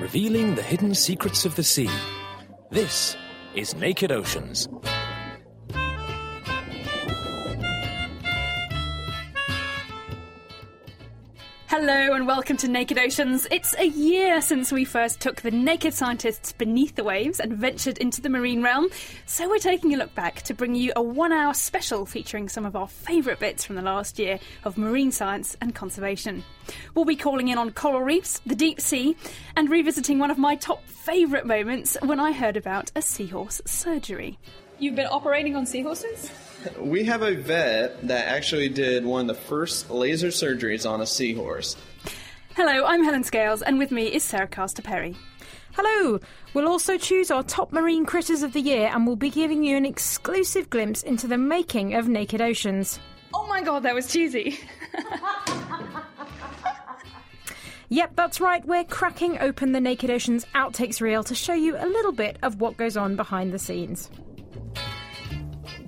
revealing the hidden secrets of the sea. This is Naked Oceans. Hello and welcome to Naked Oceans. It's a year since we first took the naked scientists beneath the waves and ventured into the marine realm, so we're taking a look back to bring you a one hour special featuring some of our favourite bits from the last year of marine science and conservation. We'll be calling in on coral reefs, the deep sea, and revisiting one of my top favourite moments when I heard about a seahorse surgery. You've been operating on seahorses? We have a vet that actually did one of the first laser surgeries on a seahorse. Hello, I'm Helen Scales, and with me is Sarah Castor Perry. Hello! We'll also choose our top marine critters of the year and we'll be giving you an exclusive glimpse into the making of Naked Oceans. Oh my god, that was cheesy! Yep, that's right, we're cracking open the Naked Oceans outtakes reel to show you a little bit of what goes on behind the scenes.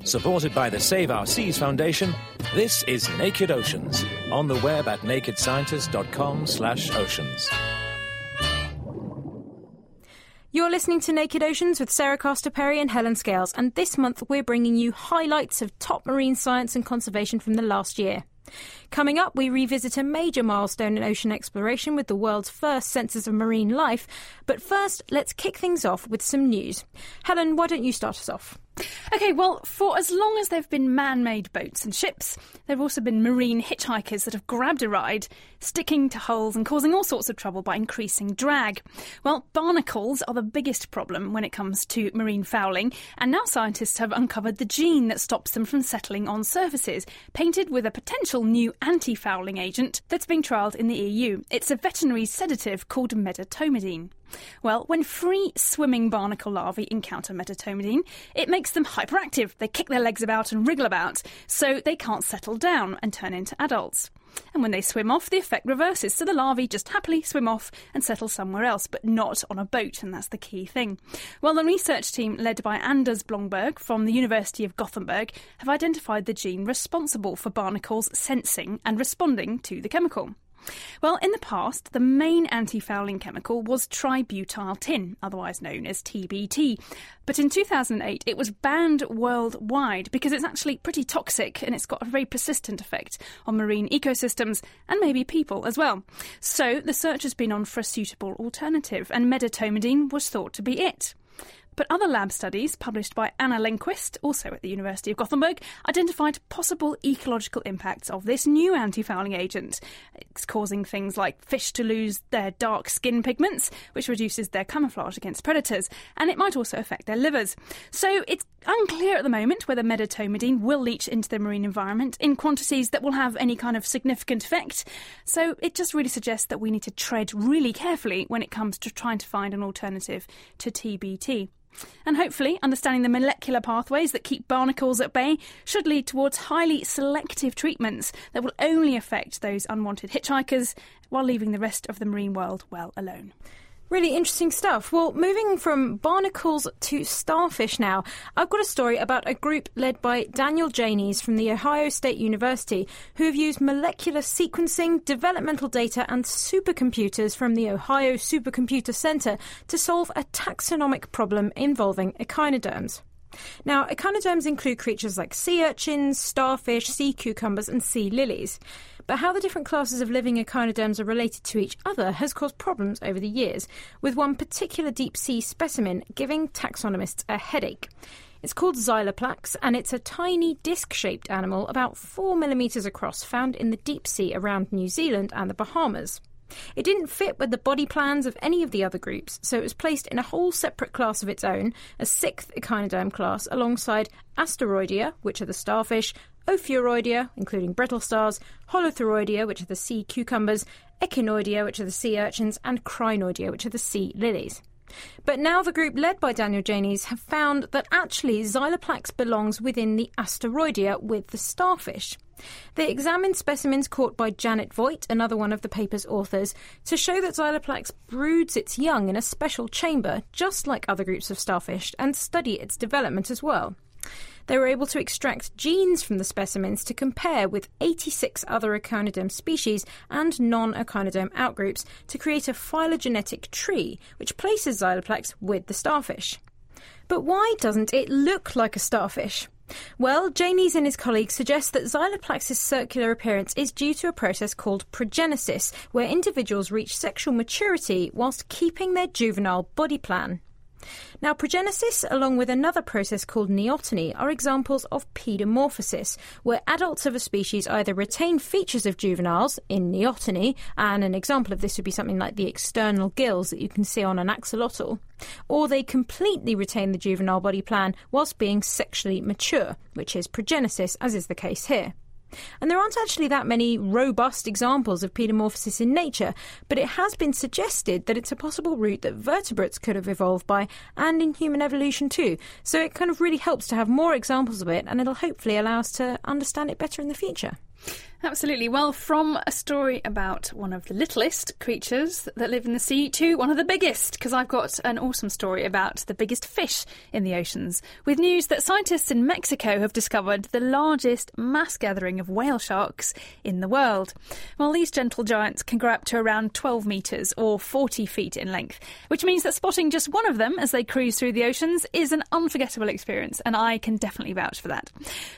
Supported by the Save Our Seas Foundation, this is Naked Oceans on the web at nakedscientist.com slash oceans. You're listening to Naked Oceans with Sarah Castor Perry and Helen Scales, and this month we're bringing you highlights of top marine science and conservation from the last year. Coming up, we revisit a major milestone in ocean exploration with the world's first census of marine life. But first, let's kick things off with some news. Helen, why don't you start us off? Okay, well, for as long as there have been man made boats and ships, there have also been marine hitchhikers that have grabbed a ride, sticking to hulls and causing all sorts of trouble by increasing drag. Well, barnacles are the biggest problem when it comes to marine fouling, and now scientists have uncovered the gene that stops them from settling on surfaces, painted with a potential new anti fouling agent that's being trialled in the EU. It's a veterinary sedative called medetomidine. Well, when free swimming barnacle larvae encounter medetomidine, it makes them hyperactive. They kick their legs about and wriggle about, so they can't settle down and turn into adults. And when they swim off, the effect reverses, so the larvae just happily swim off and settle somewhere else, but not on a boat, and that's the key thing. Well, the research team, led by Anders Blomberg from the University of Gothenburg, have identified the gene responsible for barnacles sensing and responding to the chemical. Well, in the past, the main anti fouling chemical was tributyl tin, otherwise known as TBT. But in 2008, it was banned worldwide because it's actually pretty toxic and it's got a very persistent effect on marine ecosystems and maybe people as well. So the search has been on for a suitable alternative, and medetomidine was thought to be it. But other lab studies, published by Anna Lennquist, also at the University of Gothenburg, identified possible ecological impacts of this new anti fouling agent. It's causing things like fish to lose their dark skin pigments, which reduces their camouflage against predators, and it might also affect their livers. So it's unclear at the moment whether medetomidine will leach into the marine environment in quantities that will have any kind of significant effect. So it just really suggests that we need to tread really carefully when it comes to trying to find an alternative to TBT. And hopefully, understanding the molecular pathways that keep barnacles at bay should lead towards highly selective treatments that will only affect those unwanted hitchhikers while leaving the rest of the marine world well alone. Really interesting stuff. Well, moving from barnacles to starfish now, I've got a story about a group led by Daniel Janies from The Ohio State University who have used molecular sequencing, developmental data, and supercomputers from the Ohio Supercomputer Center to solve a taxonomic problem involving echinoderms. Now, echinoderms include creatures like sea urchins, starfish, sea cucumbers, and sea lilies. But how the different classes of living echinoderms are related to each other has caused problems over the years, with one particular deep sea specimen giving taxonomists a headache. It's called Xyloplax, and it's a tiny disc shaped animal about 4 millimetres across found in the deep sea around New Zealand and the Bahamas. It didn't fit with the body plans of any of the other groups, so it was placed in a whole separate class of its own, a sixth echinoderm class, alongside Asteroidea, which are the starfish, Ophiuroidea, including brittle stars, Holothuroidea, which are the sea cucumbers, Echinoidea, which are the sea urchins, and Crinoidea, which are the sea lilies. But now the group led by Daniel Janies have found that actually Xyloplax belongs within the Asteroidea with the starfish. They examined specimens caught by Janet Voight, another one of the paper's authors, to show that Xyloplax broods its young in a special chamber, just like other groups of starfish, and study its development as well. they were able to extract genes from the specimens to compare with 86 other echinoderm species and non echinoderm outgroups to create a phylogenetic tree which places Xyloplax with the starfish. But why doesn't it look like a starfish? Well, Janies and his colleagues suggest that Xyloplax's circular appearance is due to a process called progenesis, where individuals reach sexual maturity whilst keeping their juvenile body plan. Now, progenesis, along with another process called neoteny, are examples of paedomorphosis, where adults of a species either retain features of juveniles in neoteny, and an example of this would be something like the external gills that you can see on an axolotl, or they completely retain the juvenile body plan whilst being sexually mature, which is progenesis, as is the case here. And there aren't actually that many robust examples of paedomorphosis in nature, but it has been suggested that it's a possible route that vertebrates could have evolved by, and in human evolution too. So it kind of really helps to have more examples of it, and it'll hopefully allow us to understand it better in the future. Absolutely. Well, from a story about one of the littlest creatures that live in the sea to one of the biggest, because I've got an awesome story about the biggest fish in the oceans, with news that scientists in Mexico have discovered the largest mass gathering of whale sharks in the world. Well, these gentle giants can grow up to around 12 metres or 40 feet in length, which means that spotting just one of them as they cruise through the oceans is an unforgettable experience, and I can definitely vouch for that.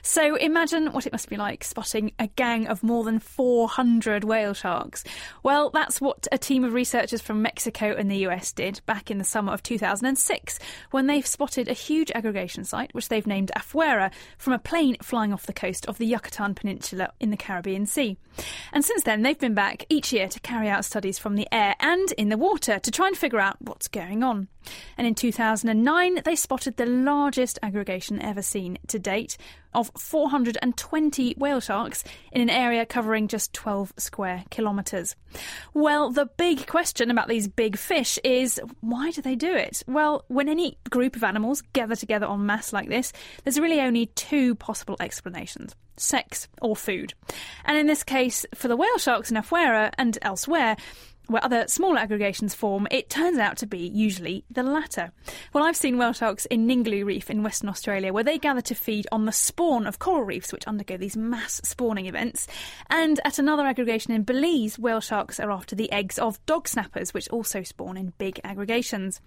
So imagine what it must be like spotting a gang of more than 400 whale sharks. Well, that's what a team of researchers from Mexico and the US did back in the summer of 2006 when they spotted a huge aggregation site, which they've named Afuera, from a plane flying off the coast of the Yucatan Peninsula in the Caribbean Sea. And since then, they've been back each year to carry out studies from the air and in the water to try and figure out what's going on. And in 2009, they spotted the largest aggregation ever seen to date, of 420 whale sharks in an area covering just 12 square kilometres. Well, the big question about these big fish is why do they do it? Well, when any group of animals gather together en masse like this, there's really only two possible explanations sex or food. And in this case, for the whale sharks in Afuera and elsewhere, where other smaller aggregations form, it turns out to be usually the latter. Well, I've seen whale sharks in Ningaloo Reef in Western Australia, where they gather to feed on the spawn of coral reefs, which undergo these mass spawning events. And at another aggregation in Belize, whale sharks are after the eggs of dog snappers, which also spawn in big aggregations.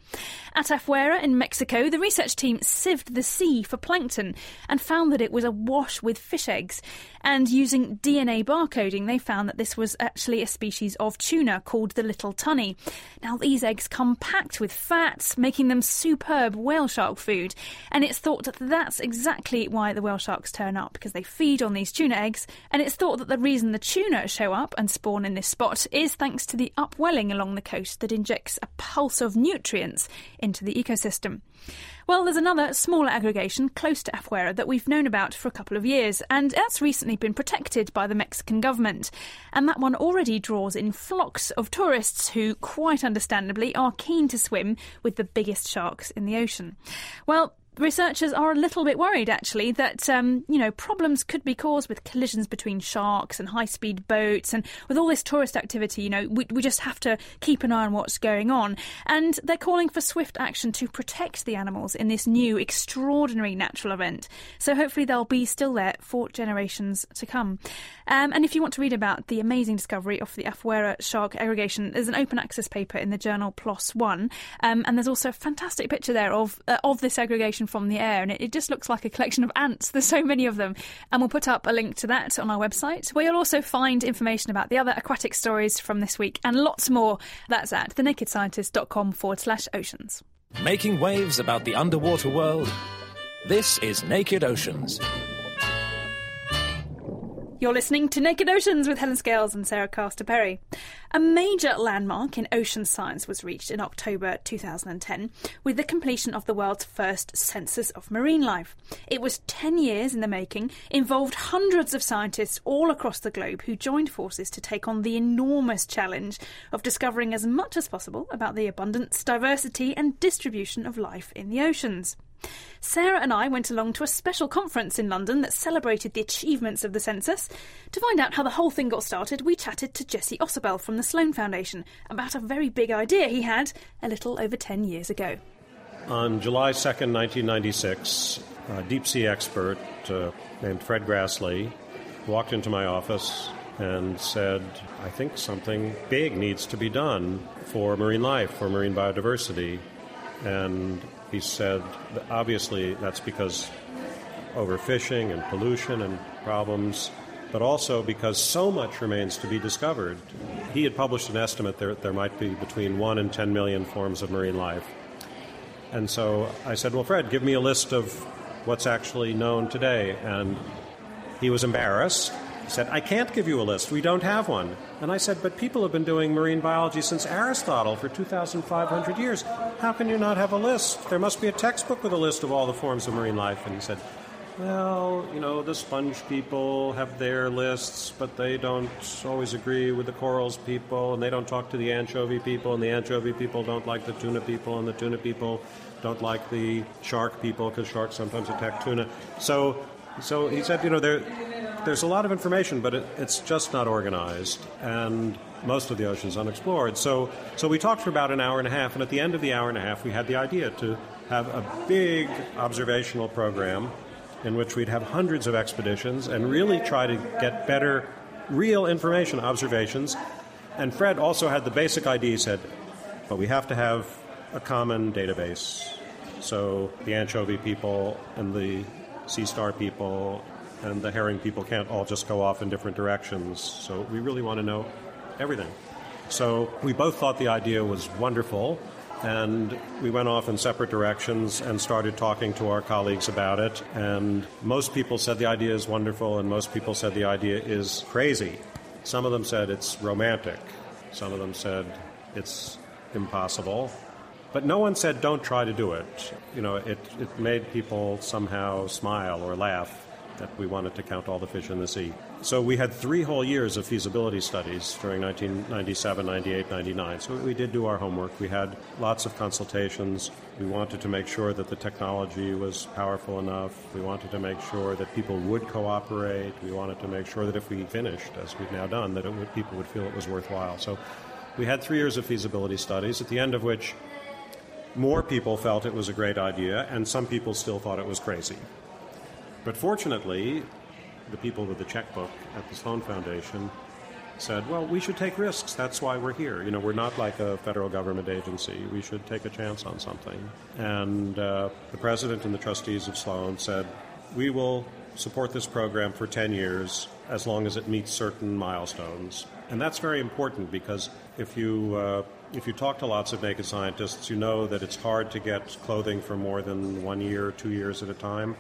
At Afuera in Mexico, the research team sieved the sea for plankton and found that it was awash with fish eggs. And using DNA barcoding, they found that this was actually a species of tuna called the little tunny. Now, these eggs come packed with fats, making them superb whale shark food. And it's thought that that's exactly why the whale sharks turn up, because they feed on these tuna eggs. And it's thought that the reason the tuna show up and spawn in this spot is thanks to the upwelling along the coast that injects a pulse of nutrients into the ecosystem. Well, there's another smaller aggregation close to Afuera that we've known about for a couple of years, and that's recently been protected by the Mexican government. And that one already draws in flocks of tourists who, quite understandably, are keen to swim with the biggest sharks in the ocean. Well, researchers are a little bit worried actually that um, you know problems could be caused with collisions between sharks and high speed boats and with all this tourist activity you know we, we just have to keep an eye on what's going on. And they're calling for swift action to protect the animals in this new extraordinary natural event. So hopefully they'll be still there for generations to come. Um, and if you want to read about the amazing discovery of the Afuera shark aggregation there's an open access paper in the journal PLOS One. Um, and there's also a fantastic picture there of uh, of this aggregation from the air, and it, it, just looks like a collection of ants. There's so many of them. And we'll put up a link to that on our website, where you'll also find information about the other aquatic stories from this week and lots more. That's at thenakedscientist.com forward slash oceans. Making waves about the underwater world. This is Naked Oceans. You're listening to Naked Oceans with Helen Scales and Sarah Castor Perry. A major landmark in ocean science was reached in October 2010 with the completion of the world's first census of marine life. It was 10 years in the making, involved hundreds of scientists all across the globe who joined forces to take on the enormous challenge of discovering as much as possible about the abundance, diversity, and distribution of life in the oceans. Sarah and I went along to a special conference in London that celebrated the achievements of the census. To find out how the whole thing got started, we chatted to Jesse Ausubel from the Sloan Foundation about a very big idea he had a little over 10 years ago. On July 2nd, 1996, a deep sea expert uh, named Fred Grassle walked into my office and said, I think something big needs to be done for marine life, for marine biodiversity. And he said, obviously, that's because overfishing and pollution and problems, but also because so much remains to be discovered. He had published an estimate that there might be between 1 and 10 million forms of marine life. And so I said, Well, Fred, give me a list of what's actually known today. And he was embarrassed. He said, I can't give you a list. We don't have one. And I said, But people have been doing marine biology since Aristotle for 2,500 years. How can you not have a list? There must be a textbook with a list of all the forms of marine life. And he said, well, you know, the sponge people have their lists, but they don't always agree with the corals people, and they don't talk to the anchovy people, and the anchovy people don't like the tuna people, and the tuna people don't like the shark people because sharks sometimes attack tuna. So, so he said, you know, there, there's a lot of information, but it, it's just not organized, and most of the ocean's unexplored. So, so we talked for about an hour and a half, and at the end of the hour and a half, we had the idea to have a big observational program in which we'd have hundreds of expeditions and really try to get better, real information, observations. And Fred also had the basic idea, he said, but we have to have a common database. So the anchovy people and the sea star people and the herring people can't all just go off in different directions. So we really want to know everything. So we both thought the idea was wonderful. And we went off in separate directions and started talking to our colleagues about it. And most people said the idea is wonderful, and most people said the idea is crazy. Some of them said it's romantic. Some of them said it's impossible. But no one said don't try to do it. You know, it, it made people somehow smile or laugh that we wanted to count all the fish in the sea. So we had three whole years of feasibility studies during 1997, 98, 99. So we did do our homework. We had lots of consultations. We wanted to make sure that the technology was powerful enough. We wanted to make sure that people would cooperate. We wanted to make sure that if we finished, as we've now done, that would, people would feel it was worthwhile. So we had three years of feasibility studies, at the end of which more people felt it was a great idea, and some people still thought it was crazy. But fortunately, the people with the checkbook at the Sloan Foundation said, well, we should take risks. That's why we're here. You know, we're not like a federal government agency. We should take a chance on something. And uh, the president and the trustees of Sloan said, we will support this program for 10 years as long as it meets certain milestones. And that's very important because if you, uh, if you talk to lots of naked scientists, you know that it's hard to get clothing for more than one year, two years at a time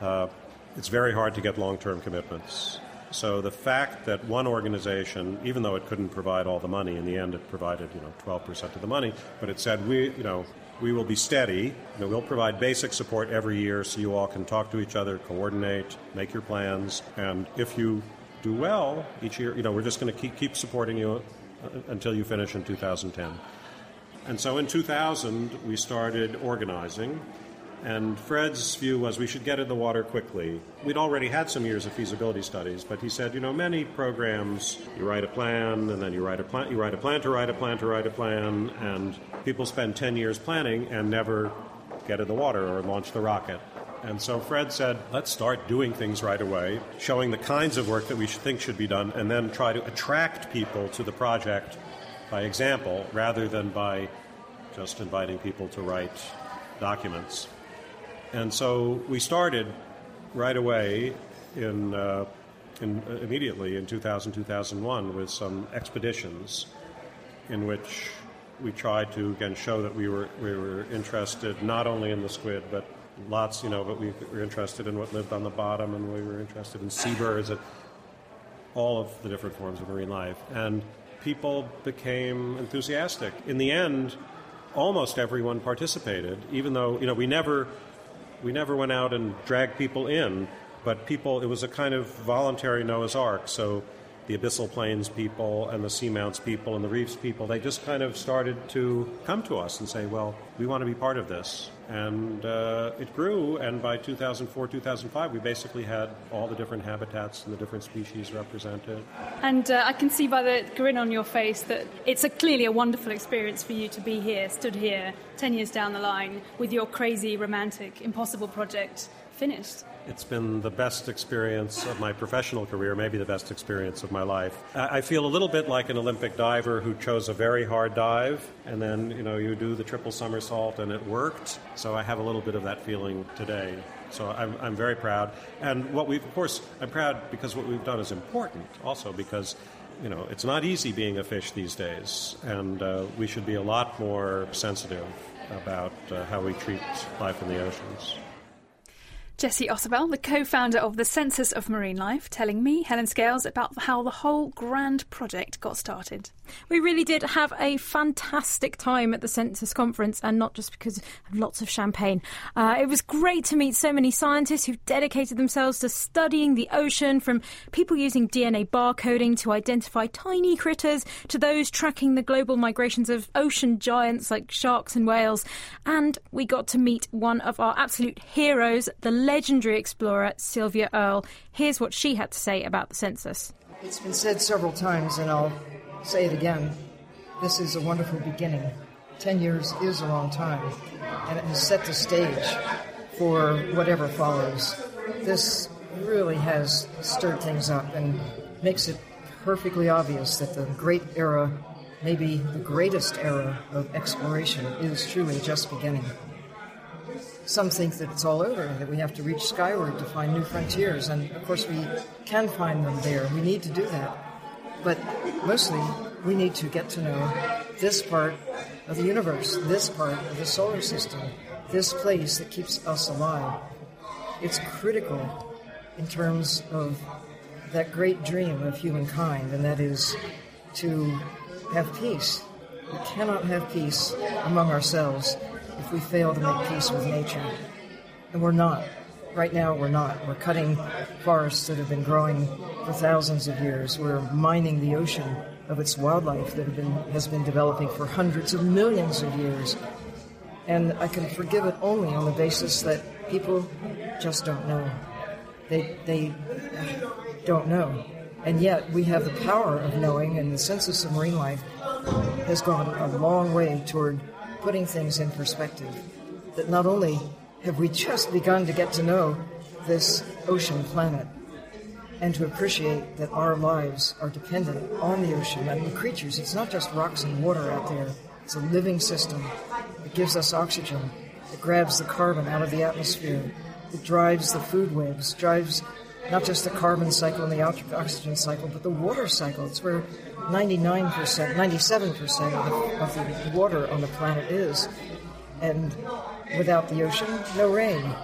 uh, it's very hard to get long term commitments. So the fact that one organization, even though it couldn't provide all the money, in the end it provided you know 12% of the money, but it said we you know we will be steady. You know, we'll provide basic support every year so you all can talk to each other, coordinate, make your plans, and if you do well each year, you know we're just going to keep keep supporting you until you finish in 2010. And so in 2000 we started organizing and Fred's view was we should get in the water quickly. We'd already had some years of feasibility studies, but he said, you know, many programs, you write a plan, and then you write a plan, you write a plan to write a plan to write a plan, and people spend 10 years planning and never get in the water or launch the rocket. And so Fred said, let's start doing things right away, showing the kinds of work that we think should be done, and then try to attract people to the project by example rather than by just inviting people to write documents. And so we started right away in, uh, in uh, immediately in 2000, 2001 with some expeditions in which we tried to again show that we were we were interested not only in the squid but lots you know but we were interested in what lived on the bottom and we were interested in seabirds and all of the different forms of marine life and people became enthusiastic in the end almost everyone participated even though you know we never we never went out and dragged people in, but people, it was a kind of voluntary Noah's Ark. So the abyssal plains people and the seamounts people and the reefs people, they just kind of started to come to us and say, well, we want to be part of this. And uh, it grew, and by 2004, 2005, we basically had all the different habitats and the different species represented. And uh, I can see by the grin on your face that it's a, clearly a wonderful experience for you to be here, stood here, 10 years down the line, with your crazy, romantic, impossible project finished? It's been the best experience of my professional career, maybe the best experience of my life. I feel a little bit like an Olympic diver who chose a very hard dive, and then you know you do the triple somersault and it worked. So I have a little bit of that feeling today. So I'm, I'm very proud, and what we've, of course, I'm proud because what we've done is important. Also because you know, it's not easy being a fish these days, and uh, we should be a lot more sensitive about uh, how we treat life in the oceans. Jesse Ausubel, the co founder of the Census of Marine Life, telling me, Helen Scales, about how the whole grand project got started. We really did have a fantastic time at the Census conference, and not just because of lots of champagne. Uh, it was great to meet so many scientists who've dedicated themselves to studying the ocean, from people using DNA barcoding to identify tiny critters to those tracking the global migrations of ocean giants like sharks and whales. And we got to meet one of our absolute heroes, the legendary explorer Sylvia Earle. Here's what she had to say about the census. It's been said several times, and I'll say it again. This is a wonderful beginning. Ten years is a long time, and it has set the stage for whatever follows. This really has stirred things up and makes it perfectly obvious that the great era, maybe the greatest era of exploration, is truly just beginning. Some think that it's all over, that we have to reach skyward to find new frontiers, and of course we can find them there. We need to do that. But mostly, we need to get to know this part of the universe, this part of the solar system, this place that keeps us alive. It's critical in terms of that great dream of humankind, and that is to have peace. We cannot have peace among ourselves if we fail to make peace with nature. And we're not. Right now, we're not. We're cutting forests that have been growing for thousands of years. We're mining the ocean of its wildlife that been, has been developing for hundreds of millions of years. And I can forgive it only on the basis that people just don't know. They, they don't know. And yet, we have the power of knowing, and the census of marine life has gone a long way toward putting things in perspective. That not only have we just begun to get to know this ocean planet and to appreciate that our lives are dependent on the ocean and the creatures. It's not just rocks and water out there, it's a living system. It gives us oxygen, it grabs the carbon out of the atmosphere, it drives the food webs, drives not just the carbon cycle and the oxygen cycle, but the water cycle. It's where 99%, 97% of the, water on the planet is. And without the ocean, no rain,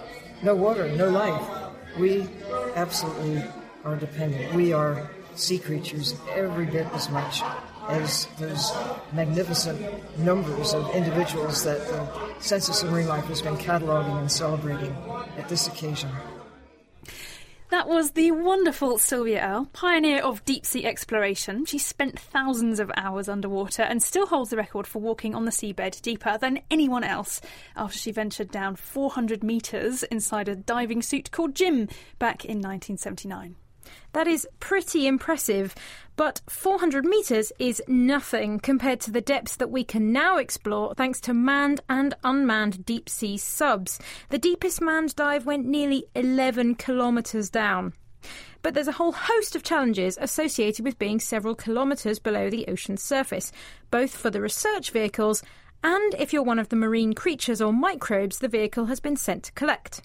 no water, no life. We absolutely are dependent. We are sea creatures every bit as much as those magnificent numbers of individuals that the Census of Marine Life has been cataloging and celebrating at this occasion. That was the wonderful Sylvia Earle, pioneer of deep sea exploration. She spent thousands of hours underwater and still holds the record for walking on the seabed deeper than anyone else after she ventured down 400 metres inside a diving suit called Jim back in 1979. That is pretty impressive, but 400 metres is nothing compared to the depths that we can now explore thanks to manned and unmanned deep sea subs. The deepest manned dive went nearly 11 kilometres down. But there's a whole host of challenges associated with being several kilometres below the ocean's surface, both for the research vehicles and if you're one of the marine creatures or microbes the vehicle has been sent to collect.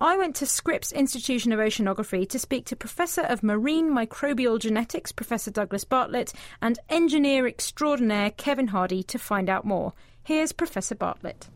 I went to Scripps Institution of Oceanography to speak to Professor of Marine Microbial Genetics, Professor Douglas Bartlett, and engineer extraordinaire Kevin Hardy to find out more. Here's Professor Bartlett.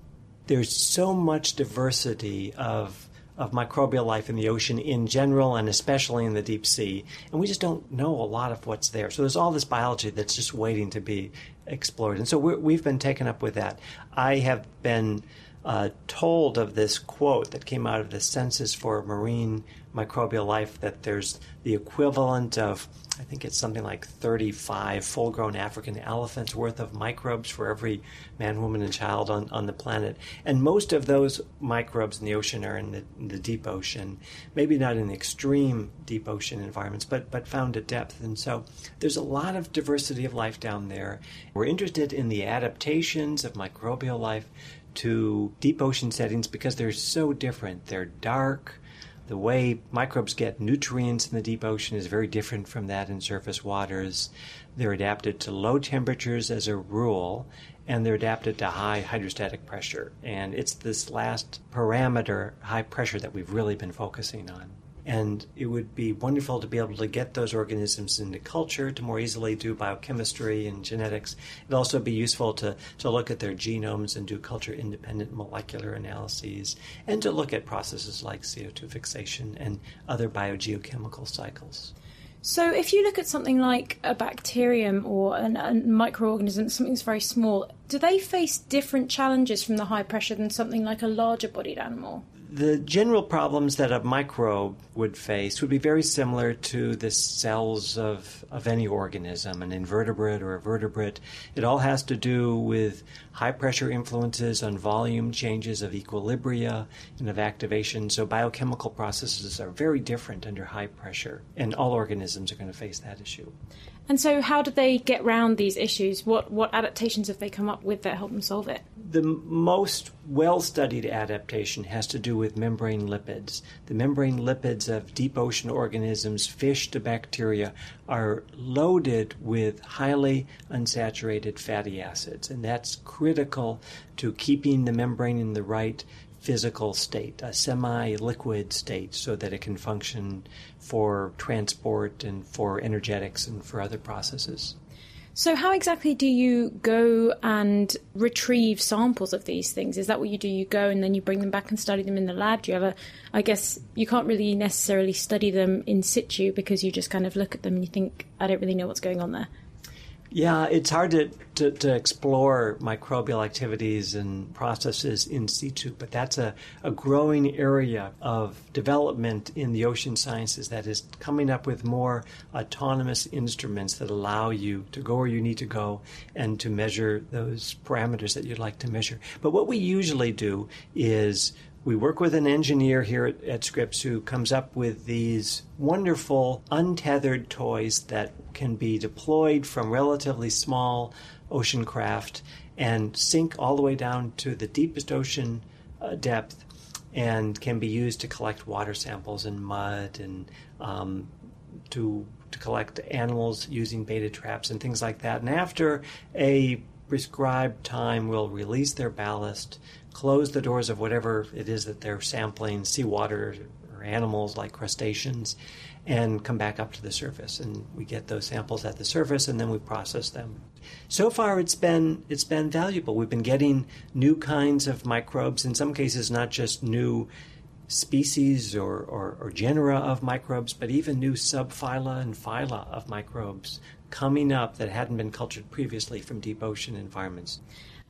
There's so much diversity of of microbial life in the ocean in general and especially in the deep sea. And we just don't know a lot of what's there. So there's all this biology that's just waiting to be explored. And so we have been taken up with that. I have been uh, told of this quote that came out of the Census for Marine microbial life that there's the equivalent of I think it's something like 35 full grown African elephants worth of microbes for every man, woman, and child on, on the planet. And most of those microbes in the ocean are in the, in the deep ocean, maybe not in extreme deep ocean environments, but, but found at depth. And so there's a lot of diversity of life down there. We're interested in the adaptations of microbial life to deep ocean settings because they're so different. They're dark the way microbes get nutrients in the deep ocean is very different from that in surface waters. They're adapted to low temperatures as a rule, and they're adapted to high hydrostatic pressure. And it's this last parameter, high pressure, that we've really been focusing on. And it would be wonderful to be able to get those organisms into culture to more easily do biochemistry and genetics. It'd also be useful to, to look at their genomes and do culture independent molecular analyses and to look at processes like CO2 fixation and other biogeochemical cycles. So, if you look at something like a bacterium or an, a microorganism, something that's very small, do they face different challenges from the high pressure than something like a larger bodied animal? The general problems that a microbe would face would be very similar to the cells of, of any organism, an invertebrate or a vertebrate. It all has to do with high pressure influences on volume changes of equilibria and of activation. So biochemical processes are very different under high pressure, and all organisms are going to face that issue. And so, how do they get around these issues? What what adaptations have they come up with that help them solve it? The most well studied adaptation has to do with membrane lipids. The membrane lipids of deep ocean organisms, fish to bacteria, are loaded with highly unsaturated fatty acids, and that's critical to keeping the membrane in the right physical state, a semi liquid state, so that it can function for transport and for energetics and for other processes. So, how exactly do you go and retrieve samples of these things? Is that what you do? You go and then you bring them back and study them in the lab? Do you ever, I guess, you can't really necessarily study them in situ because you just kind of look at them and you think, I don't really know what's going on there. Yeah, it's hard to, to, to, explore microbial activities and processes in situ, but that's a, a growing area of development in the ocean sciences that is coming up with more autonomous instruments that allow you to go where you need to go and to measure those parameters that you'd like to measure. But what we usually do is we work with an engineer here at, at, Scripps who comes up with these wonderful untethered toys that can be deployed from relatively small ocean craft and sink all the way down to the deepest ocean uh, depth and can be used to collect water samples and mud and um, to to collect animals using baited traps and things like that. And after a prescribed time, we'll release their ballast close the doors of whatever it is that they're sampling, seawater or animals like crustaceans, and come back up to the surface. And we get those samples at the surface, and then we process them. So far, it's been it's been valuable. We've been getting new kinds of microbes. In some cases, not just new species or, or, or genera of microbes, but even new subphyla and phyla of microbes coming up that hadn't been cultured previously from deep ocean environments.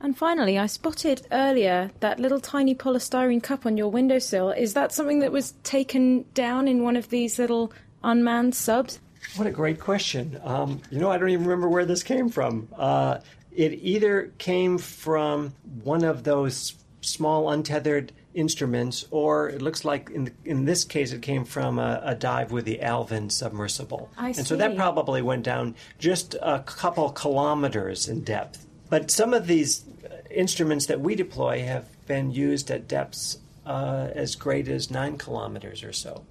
And finally, I spotted earlier that little tiny polystyrene cup on your windowsill. Is that something that was taken down in one of these little unmanned subs? What a great question. Um, you know, I don't even remember where this came from. Uh, it either came from one of those small untethered instruments, or it looks like in in this case it came from a, a dive with the Alvin submersible. I and so that probably went down just a couple kilometers in depth. But some of these instruments that we deploy have been used at depths uh, as great as nine kilometers or so.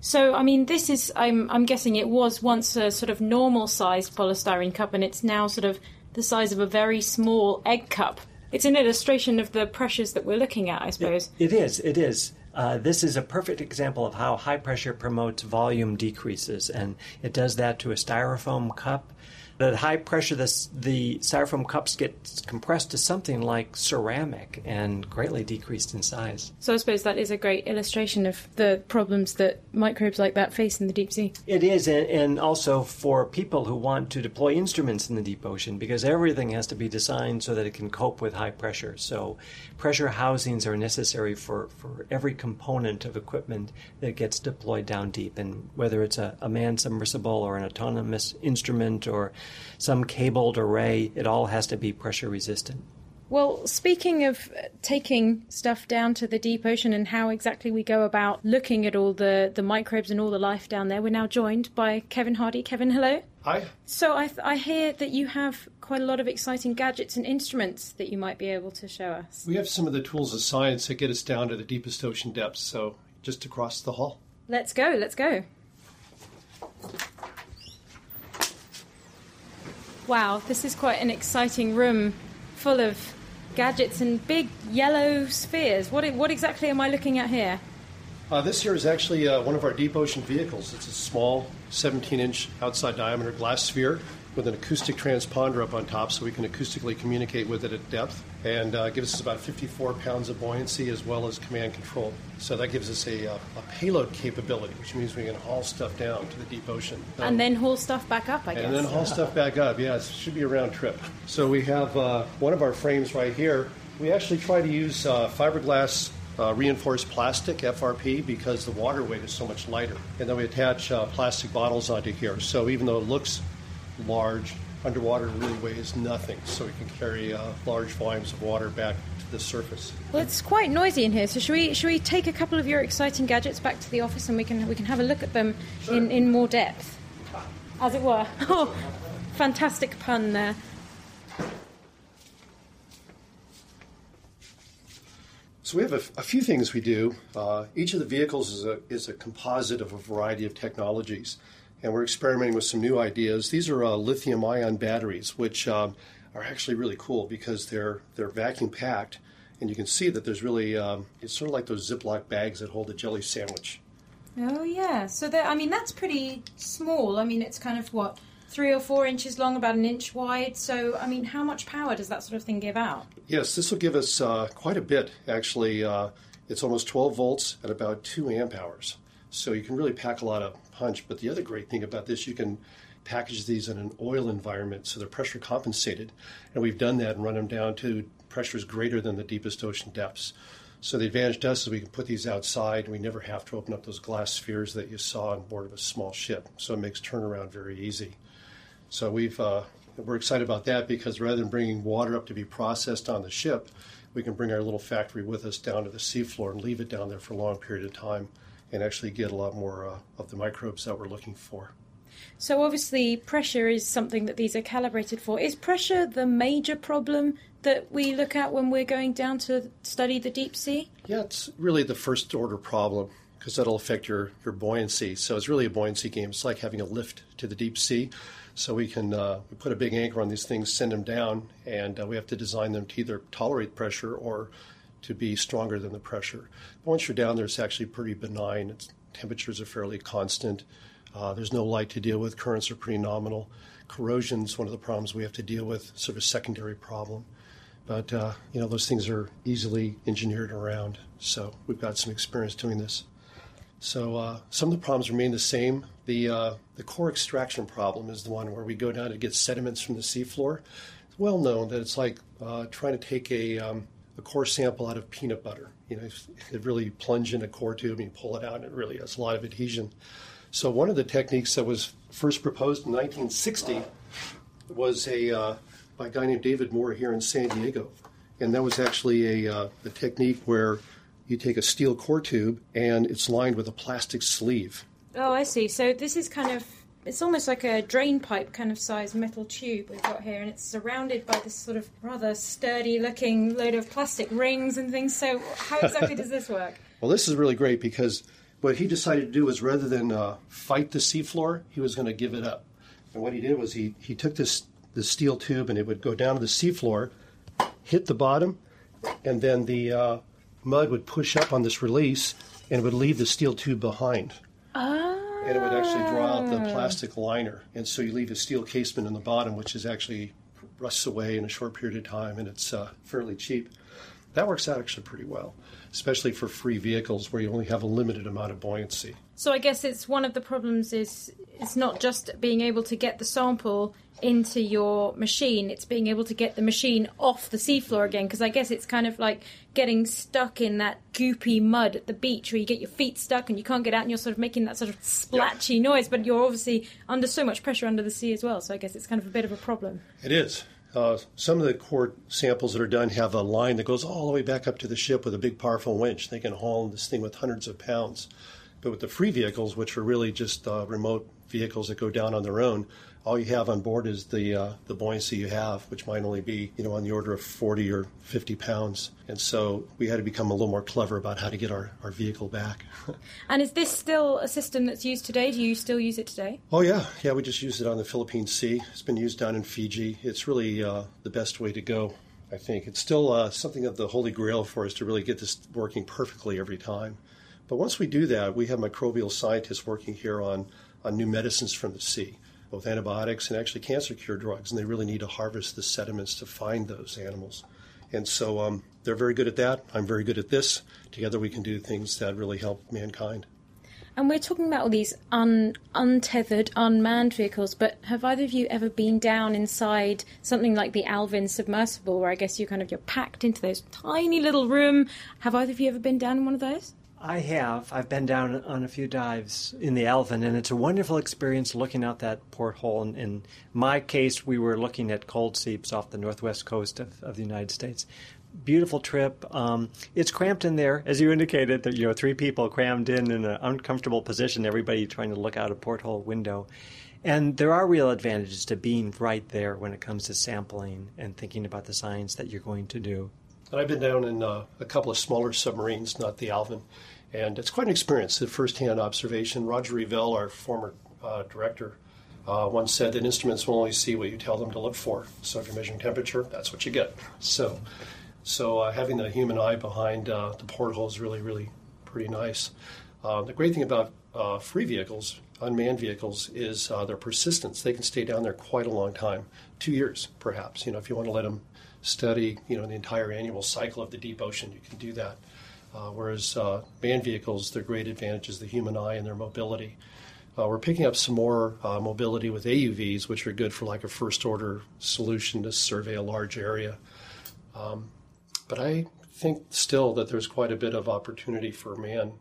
So, I mean, this is, I'm, I'm guessing it was once a sort of normal sized polystyrene cup, and it's now sort of the size of a very small egg cup. It's an illustration of the pressures that we're looking at, I suppose. it, it is, it is. Uh, this is a perfect example of how high pressure promotes volume decreases, and it does that to a styrofoam cup At high pressure, this, the styrofoam cups get compressed to something like ceramic and greatly decreased in size. So I suppose that is a great illustration of the problems that microbes like that face in the deep sea. It is, and, and also for people who want to deploy instruments in the deep ocean, because everything has to be designed so that it can cope with high pressure. So pressure housings are necessary for, for every component of equipment that gets deployed down deep, and whether it's a, a manned submersible or an autonomous instrument or some cabled array, it all has to be pressure resistant. Well, speaking of taking stuff down to the deep ocean and how exactly we go about looking at all the, the microbes and all the life down there, we're now joined by Kevin Hardy. Kevin, hello. Hi. So I, I hear that you have quite a lot of exciting gadgets and instruments that you might be able to show us. We have some of the tools of science that get us down to the deepest ocean depths, so just across the hall. Let's go, let's go. Wow, this is quite an exciting room full of gadgets and big yellow spheres. What, what exactly am I looking at here? Uh, this here is actually uh, one of our deep ocean vehicles. It's a small 17 inch outside diameter glass sphere with an acoustic transponder up on top so we can acoustically communicate with it at depth and uh, gives us about 54 pounds of buoyancy as well as command control. So that gives us a, uh, a payload capability, which means we can haul stuff down to the deep ocean. Um, and then haul stuff back up, I guess. And then haul stuff back up, yeah, it should be a round trip. So we have uh, one of our frames right here. We actually try to use uh, fiberglass uh, reinforced plastic, FRP, because the water weight is so much lighter. And then we attach uh, plastic bottles onto here. So even though it looks large. Underwater really weighs nothing, so we can carry uh, large volumes of water back to the surface. Well, it's quite noisy in here, so should we should we take a couple of your exciting gadgets back to the office and we can we can have a look at them sure. in, in more depth, as it were. Oh, fantastic pun there. So we have a, a few things we do. Uh, each of the vehicles is a, is a composite of a variety of technologies and we're experimenting with some new ideas. These are uh, lithium-ion batteries, which um, are actually really cool because they're they're vacuum packed, and you can see that there's really um, it's sort of like those Ziploc bags that hold a jelly sandwich. Oh yeah, so that I mean that's pretty small. I mean it's kind of what three or four inches long, about an inch wide. So I mean, how much power does that sort of thing give out? Yes, this will give us uh, quite a bit actually. Uh, it's almost 12 volts at about two amp hours. So you can really pack a lot of punch. But the other great thing about this, you can package these in an oil environment so they're pressure compensated. And we've done that and run them down to pressures greater than the deepest ocean depths. So the advantage to us is we can put these outside and we never have to open up those glass spheres that you saw on board of a small ship. So it makes turnaround very easy. So we've uh, we're excited about that because rather than bringing water up to be processed on the ship, we can bring our little factory with us down to the seafloor and leave it down there for a long period of time and actually get a lot more uh, of the microbes that we're looking for. So, obviously, pressure is something that these are calibrated for. Is pressure the major problem that we look at when we're going down to study the deep sea? Yeah, it's really the first order problem because that'll affect your, your buoyancy. So, it's really a buoyancy game. It's like having a lift to the deep sea. So, we can uh, we put a big anchor on these things, send them down, and uh, we have to design them to either tolerate pressure or to be stronger than the pressure. But once you're down there, it's actually pretty benign. It's, temperatures are fairly constant. Uh, there's no light to deal with. Currents are pretty nominal. Corrosion is one of the problems we have to deal with, sort of secondary problem. But uh, you know those things are easily engineered around. So we've got some experience doing this. So uh, some of the problems remain the same. The uh, the core extraction problem is the one where we go down to get sediments from the seafloor. It's well known that it's like uh, trying to take a um, a core sample out of peanut butter. You know, you really plunge in a core tube and you pull it out, and it really has a lot of adhesion. So one of the techniques that was first proposed in 1960 was a uh, by a guy named David Moore here in San Diego, and that was actually a, uh, a technique where you take a steel core tube and it's lined with a plastic sleeve. Oh, I see. So this is kind of it's almost like a drain pipe kind of size metal tube we've got here, and it's surrounded by this sort of rather sturdy looking load of plastic rings and things. So, how exactly does this work? Well, this is really great because what he decided to do was rather than uh, fight the seafloor, he was going to give it up. And what he did was he, he took this, this steel tube and it would go down to the seafloor, hit the bottom, and then the uh, mud would push up on this release and it would leave the steel tube behind. Ah. And it would actually draw out the plastic liner. And so you leave a steel casement in the bottom, which is actually rusts away in a short period of time, and it's uh, fairly cheap. That works out actually pretty well, especially for free vehicles where you only have a limited amount of buoyancy. So I guess it's one of the problems is it's not just being able to get the sample into your machine, it's being able to get the machine off the seafloor again because I guess it's kind of like getting stuck in that goopy mud at the beach where you get your feet stuck and you can't get out and you're sort of making that sort of splatchy noise, but you're obviously under so much pressure under the sea as well. So I guess it's kind of a bit of a problem. It is. Uh, some of the core samples that are done have a line that goes all the way back up to the ship with a big, powerful winch. They can haul this thing with hundreds of pounds. But with the free vehicles, which are really just uh, remote vehicles that go down on their own, all you have on board is the uh, the buoyancy you have, which might only be you know on the order of 40 or 50 pounds. And so we had to become a little more clever about how to get our, our vehicle back. and is this still a system that's used today? Do you still use it today? Oh yeah, yeah. We just use it on the Philippine Sea. It's been used down in Fiji. It's really uh, the best way to go. I think it's still uh, something of the holy grail for us to really get this working perfectly every time. But once we do that, we have microbial scientists working here on, on new medicines from the sea, both antibiotics and actually cancer cure drugs, and they really need to harvest the sediments to find those animals. And so um, they're very good at that. I'm very good at this. Together we can do things that really help mankind. And we're talking about all these un- untethered, unmanned vehicles, but have either of you ever been down inside something like the Alvin submersible, where I guess you kind of you're packed into those tiny little room? Have either of you ever been down in one of those? I have. I've been down on a few dives in the Alvin, and it's a wonderful experience looking out that porthole. And in my case, we were looking at cold seeps off the northwest coast of, of the United States. Beautiful trip. Um, it's cramped in there, as you indicated. That you know, three people crammed in in an uncomfortable position. Everybody trying to look out a porthole window. And there are real advantages to being right there when it comes to sampling and thinking about the science that you're going to do. And I've been down in uh, a couple of smaller submarines, not the Alvin, and it's quite an experience, a first-hand observation. Roger Revelle, our former uh, director, uh, once said that instruments will only see what you tell them to look for. So if you're measuring temperature, that's what you get. So, so uh, having the human eye behind uh, the porthole is really, really pretty nice. Uh, the great thing about free vehicles, unmanned vehicles, is their persistence. They can stay down there quite a long time, two years perhaps. You know, if you want to let them study, you know, the entire annual cycle of the deep ocean, you can do that. Uh, whereas uh, manned vehicles, their great advantage is the human eye and their mobility. Uh, we're picking up some more uh, mobility with AUVs, which are good for like a first order solution to survey a large area. Um, but I think still that there's quite a bit of opportunity for man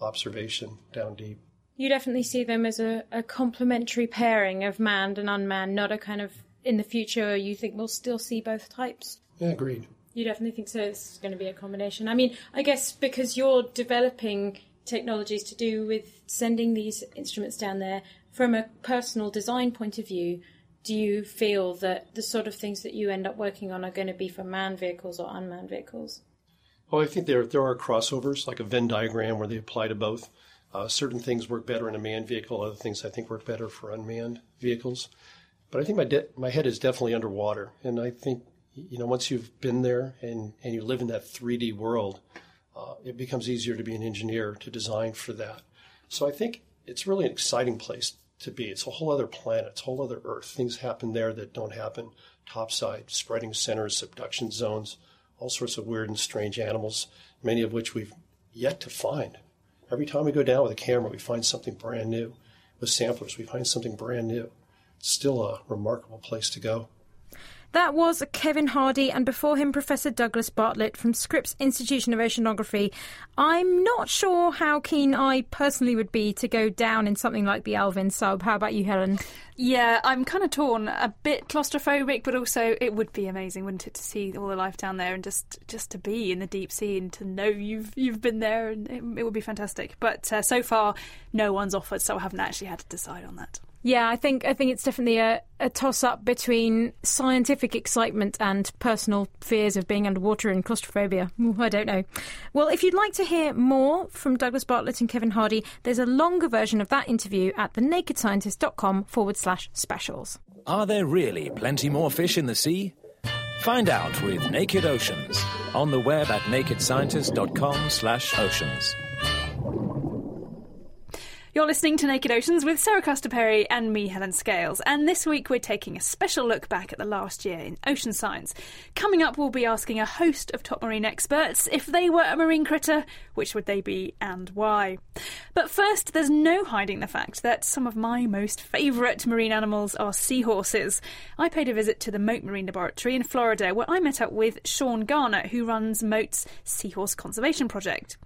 observation down deep. You definitely see them as a, a complementary pairing of manned and unmanned, not a kind of in the future you think we'll still see both types? Yeah, agreed. You definitely think so. It's going to be a combination. I mean, I guess because you're developing technologies to do with sending these instruments down there from a personal design point of view, do you feel that the sort of things that you end up working on are going to be for manned vehicles or unmanned vehicles? Well, I think there there are crossovers, like a Venn diagram where they apply to both. Uh, certain things work better in a manned vehicle. Other things I think work better for unmanned vehicles. But I think my de- my head is definitely underwater, and I think you know once you've been there and and you live in that 3D world, uh, it becomes easier to be an engineer to design for that. So I think it's really an exciting place to be. It's a whole other planet, it's a whole other Earth. Things happen there that don't happen topside, spreading centers, subduction zones, all sorts of weird and strange animals, many of which we've yet to find. Every time we go down with a camera, we find something brand new. With samplers, we find something brand new still a remarkable place to go. That was Kevin Hardy, and before him, Professor Douglas Bartlett from Scripps Institution of Oceanography. I'm not sure how keen I personally would be to go down in something like the Alvin sub. How about you, Helen? Yeah, I'm kind of torn. A bit claustrophobic, but also it would be amazing, wouldn't it, to see all the life down there and just just to be in the deep sea and to know you've you've been there, and it, it would be fantastic. But uh, so far, no one's offered, so I haven't actually had to decide on that. Yeah, I think I think it's definitely a, a toss up between scientific excitement and personal fears of being underwater and claustrophobia. I don't know. Well, if you'd like to hear more from Douglas Bartlett and Kevin Hardy, there's a longer version of that interview at thenakedscientist.com forward slash specials. Are there really plenty more fish in the sea? Find out with Naked Oceans on the web at nakedscientist.com slash oceans. You're listening to Naked Oceans with Sarah Castor Perry and me, Helen Scales. And this week we're taking a special look back at the last year in ocean science. Coming up, we'll be asking a host of top marine experts if they were a marine critter, which would they be and why? But first, there's no hiding the fact that some of my most favourite marine animals are seahorses. I paid a visit to the Mote Marine Laboratory in Florida where I met up with Sean Garner, who runs Mote's Seahorse Conservation Project.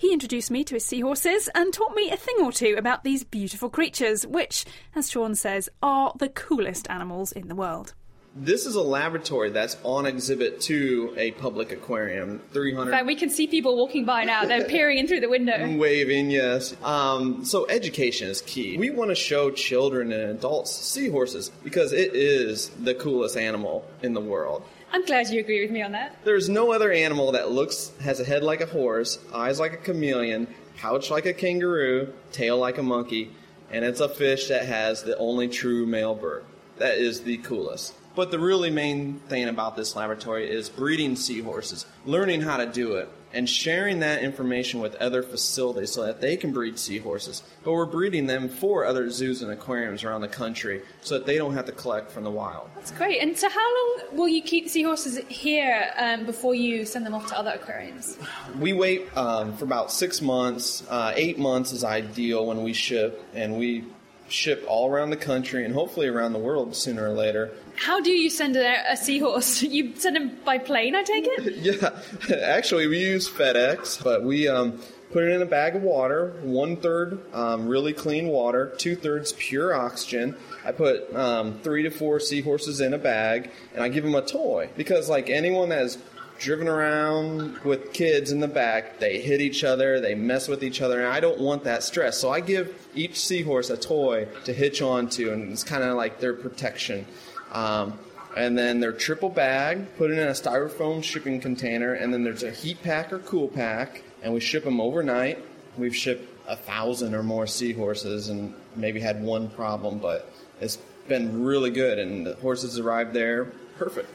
He introduced me to his seahorses and taught me a thing or two about these beautiful creatures, which, as Sean says, are the coolest animals in the world. This is a laboratory that's on exhibit to a public aquarium. 300. In fact, we can see people walking by now. They're peering in through the window. Waving, yes. Um, so education is key. We want to show children and adults seahorses because it is the coolest animal in the world. I'm glad you agree with me on that. There's no other animal that looks has a head like a horse, eyes like a chameleon, pouch like a kangaroo, tail like a monkey, and it's a fish that has the only true male bird. That is the coolest. But the really main thing about this laboratory is breeding seahorses, learning how to do it, and sharing that information with other facilities so that they can breed seahorses. But we're breeding them for other zoos and aquariums around the country so that they don't have to collect from the wild. That's great. And so, how long will you keep seahorses here um, before you send them off to other aquariums? We wait um, for about six months. Uh, eight months is ideal when we ship, and we ship all around the country and hopefully around the world sooner or later. How do you send a, a seahorse? You send them by plane, I take it? yeah, actually, we use FedEx, but we um, put it in a bag of water, one third um, really clean water, two thirds pure oxygen. I put um, three to four seahorses in a bag, and I give them a toy because, like anyone that has driven around with kids in the back. They hit each other, they mess with each other, and I don't want that stress. So I give each seahorse a toy to hitch onto, and it's kind of like their protection. Um, and then they're triple bag, put it in a styrofoam shipping container, and then there's a heat pack or cool pack, and we ship them overnight. We've shipped a thousand or more seahorses, and maybe had one problem, but it's been really good, and the horses arrived there perfect.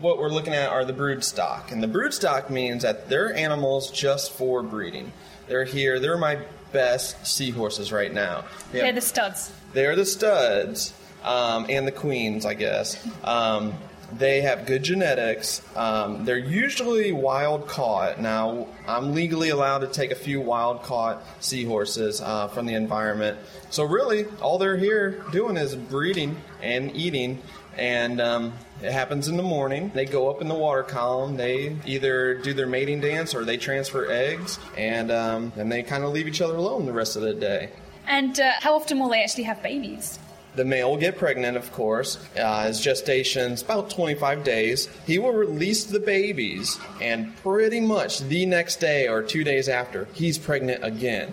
What we're looking at are the brood stock. And the brood stock means that they're animals just for breeding. They're here, they're my best seahorses right now. They they're the studs. They're the studs, um, and the queens, I guess. Um, they have good genetics. Um, they're usually wild caught. Now, I'm legally allowed to take a few wild caught seahorses uh, from the environment. So, really, all they're here doing is breeding and eating. And um, it happens in the morning. They go up in the water column. They either do their mating dance or they transfer eggs, and um, and they kind of leave each other alone the rest of the day. And uh, how often will they actually have babies? The male will get pregnant, of course. Uh, his gestation's about 25 days. He will release the babies, and pretty much the next day or two days after, he's pregnant again.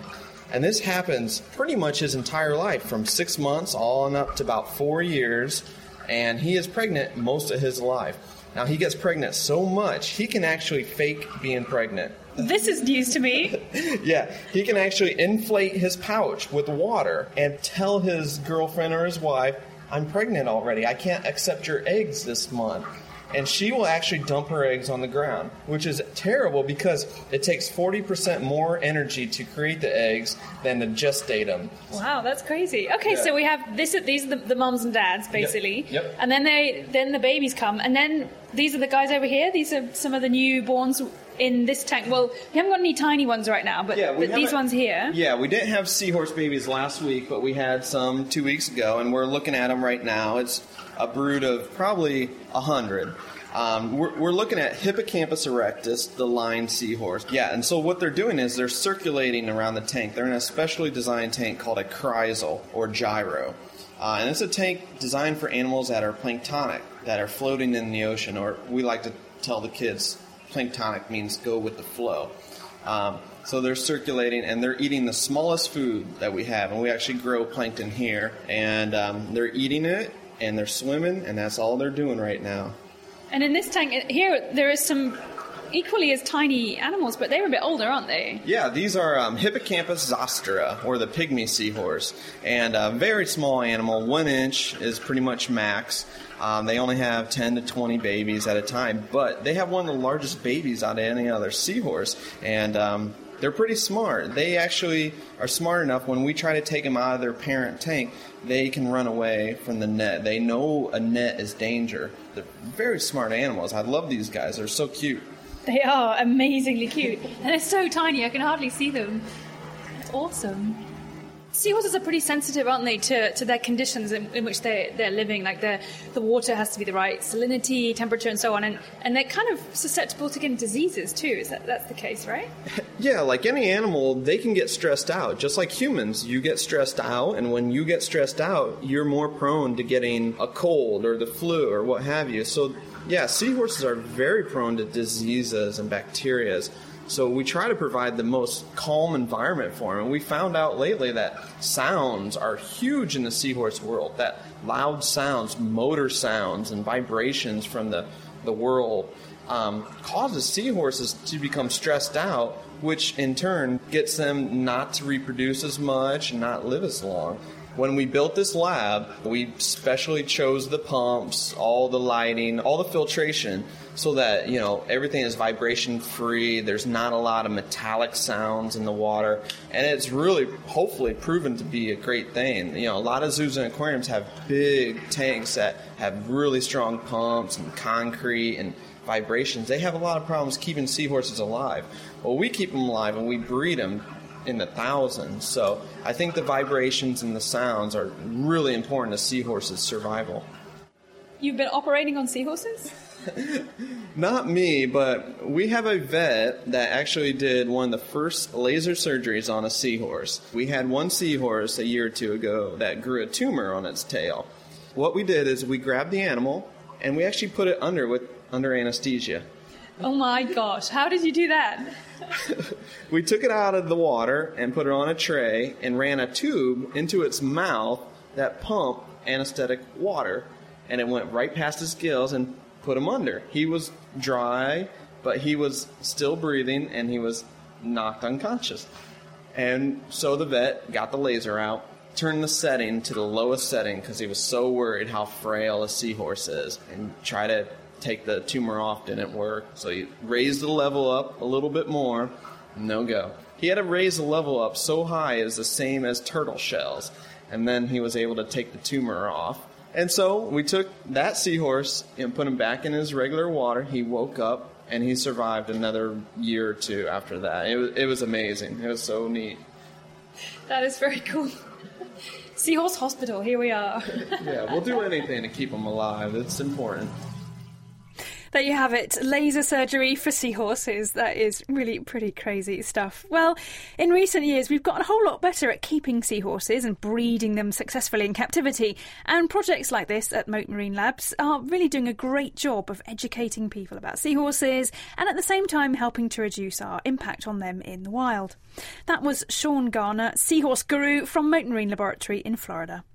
And this happens pretty much his entire life, from six months on up to about four years and he is pregnant most of his life. Now, he gets pregnant so much, he can actually fake being pregnant. This is news to me. yeah, he can actually inflate his pouch with water and tell his girlfriend or his wife, I'm pregnant already. I can't accept your eggs this month and she will actually dump her eggs on the ground, which is terrible because it takes 40% more energy to create the eggs than to gestate them. Wow, that's crazy. Okay, yeah. so we have this. These are the, the moms and dads, basically. Yep. yep. And then they, then the babies come, and then these are the guys over here. These are some of the newborns in this tank. Well, we haven't got any tiny ones right now, but, yeah, but these ones here. Yeah, we didn't have seahorse babies last week, but we had some two weeks ago, and we're looking at them right now. It's a brood of probably a hundred. Um, we're, we're, looking at Hippocampus erectus, the line seahorse. Yeah, and so what they're doing is they're circulating around the tank. They're in a specially designed tank called a kreisel or gyro. Uh, and it's a tank designed for animals that are planktonic, that are floating in the ocean, or we like to tell the kids planktonic means go with the flow. Um, so they're circulating and they're eating the smallest food that we have, and we actually grow plankton here, and um, they're eating it and they're swimming, and that's all they're doing right now. And in this tank here, there is some equally as tiny animals, but they're a bit older, aren't they? Yeah, these are um, Hippocampus zosterae, or the pygmy seahorse, and a very small animal. One inch is pretty much max. Um, they only have 10 to 20 babies at a time, but they have one of the largest babies out of any other seahorse. And um, they're pretty smart. They actually are smart enough when we try to take them out of their parent tank, they can run away from the net. They know a net is danger. They're very smart animals. I love these guys. They're so cute. They are amazingly cute. and they're so tiny, I can hardly see them. It's awesome. Seahorses are pretty sensitive, aren't they, to, to their conditions in, in which they're, they're living? Like the, the water has to be the right salinity, temperature, and so on. And, and they're kind of susceptible to getting diseases, too. Is that that's the case, right? Yeah, like any animal, they can get stressed out. Just like humans, you get stressed out, and when you get stressed out, you're more prone to getting a cold or the flu or what have you. So, yeah, seahorses are very prone to diseases and bacterias. So we try to provide the most calm environment for them. And we found out lately that sounds are huge in the seahorse world. That loud sounds, motor sounds, and vibrations from the, the world um, causes seahorses to become stressed out, which in turn gets them not to reproduce as much and not live as long. When we built this lab, we specially chose the pumps, all the lighting, all the filtration so that you know everything is vibration free. There's not a lot of metallic sounds in the water, and it's really hopefully proven to be a great thing. You know, a lot of zoos and aquariums have big tanks that have really strong pumps and concrete and vibrations. They have a lot of problems keeping seahorses alive. Well, we keep them alive and we breed them in the thousands. So I think the vibrations and the sounds are really important to seahorses' survival. You've been operating on seahorses? Not me, but we have a vet that actually did one of the first laser surgeries on a seahorse. We had one seahorse a year or two ago that grew a tumor on its tail. What we did is we grabbed the animal and we actually put it under with under anesthesia. Oh my gosh, how did you do that? we took it out of the water and put it on a tray and ran a tube into its mouth that pumped anesthetic water and it went right past his gills and put him under. He was dry, but he was still breathing and he was knocked unconscious. And so the vet got the laser out, turned the setting to the lowest setting because he was so worried how frail a seahorse is, and tried to take the tumor off. Didn't work. So he raised the level up a little bit more. No go. He had to raise the level up so high as the same as turtle shells, and then he was able to take the tumor off and so we took that seahorse and put him back in his regular water. He woke up and he survived another year or two after that. It was, it was amazing. It was so neat. That is very cool. Seahorse Hospital, here we are. yeah, we'll do anything to keep them alive. It's important. There you have it laser surgery for seahorses. That is really pretty crazy stuff. Well, in recent years, we've gotten a whole lot better at keeping seahorses and breeding them successfully in captivity. And projects like this at Mote Marine Labs are really doing a great job of educating people about seahorses and at the same time helping to reduce our impact on them in the wild. That was Sean Garner, seahorse guru from Mote Marine Laboratory in Florida.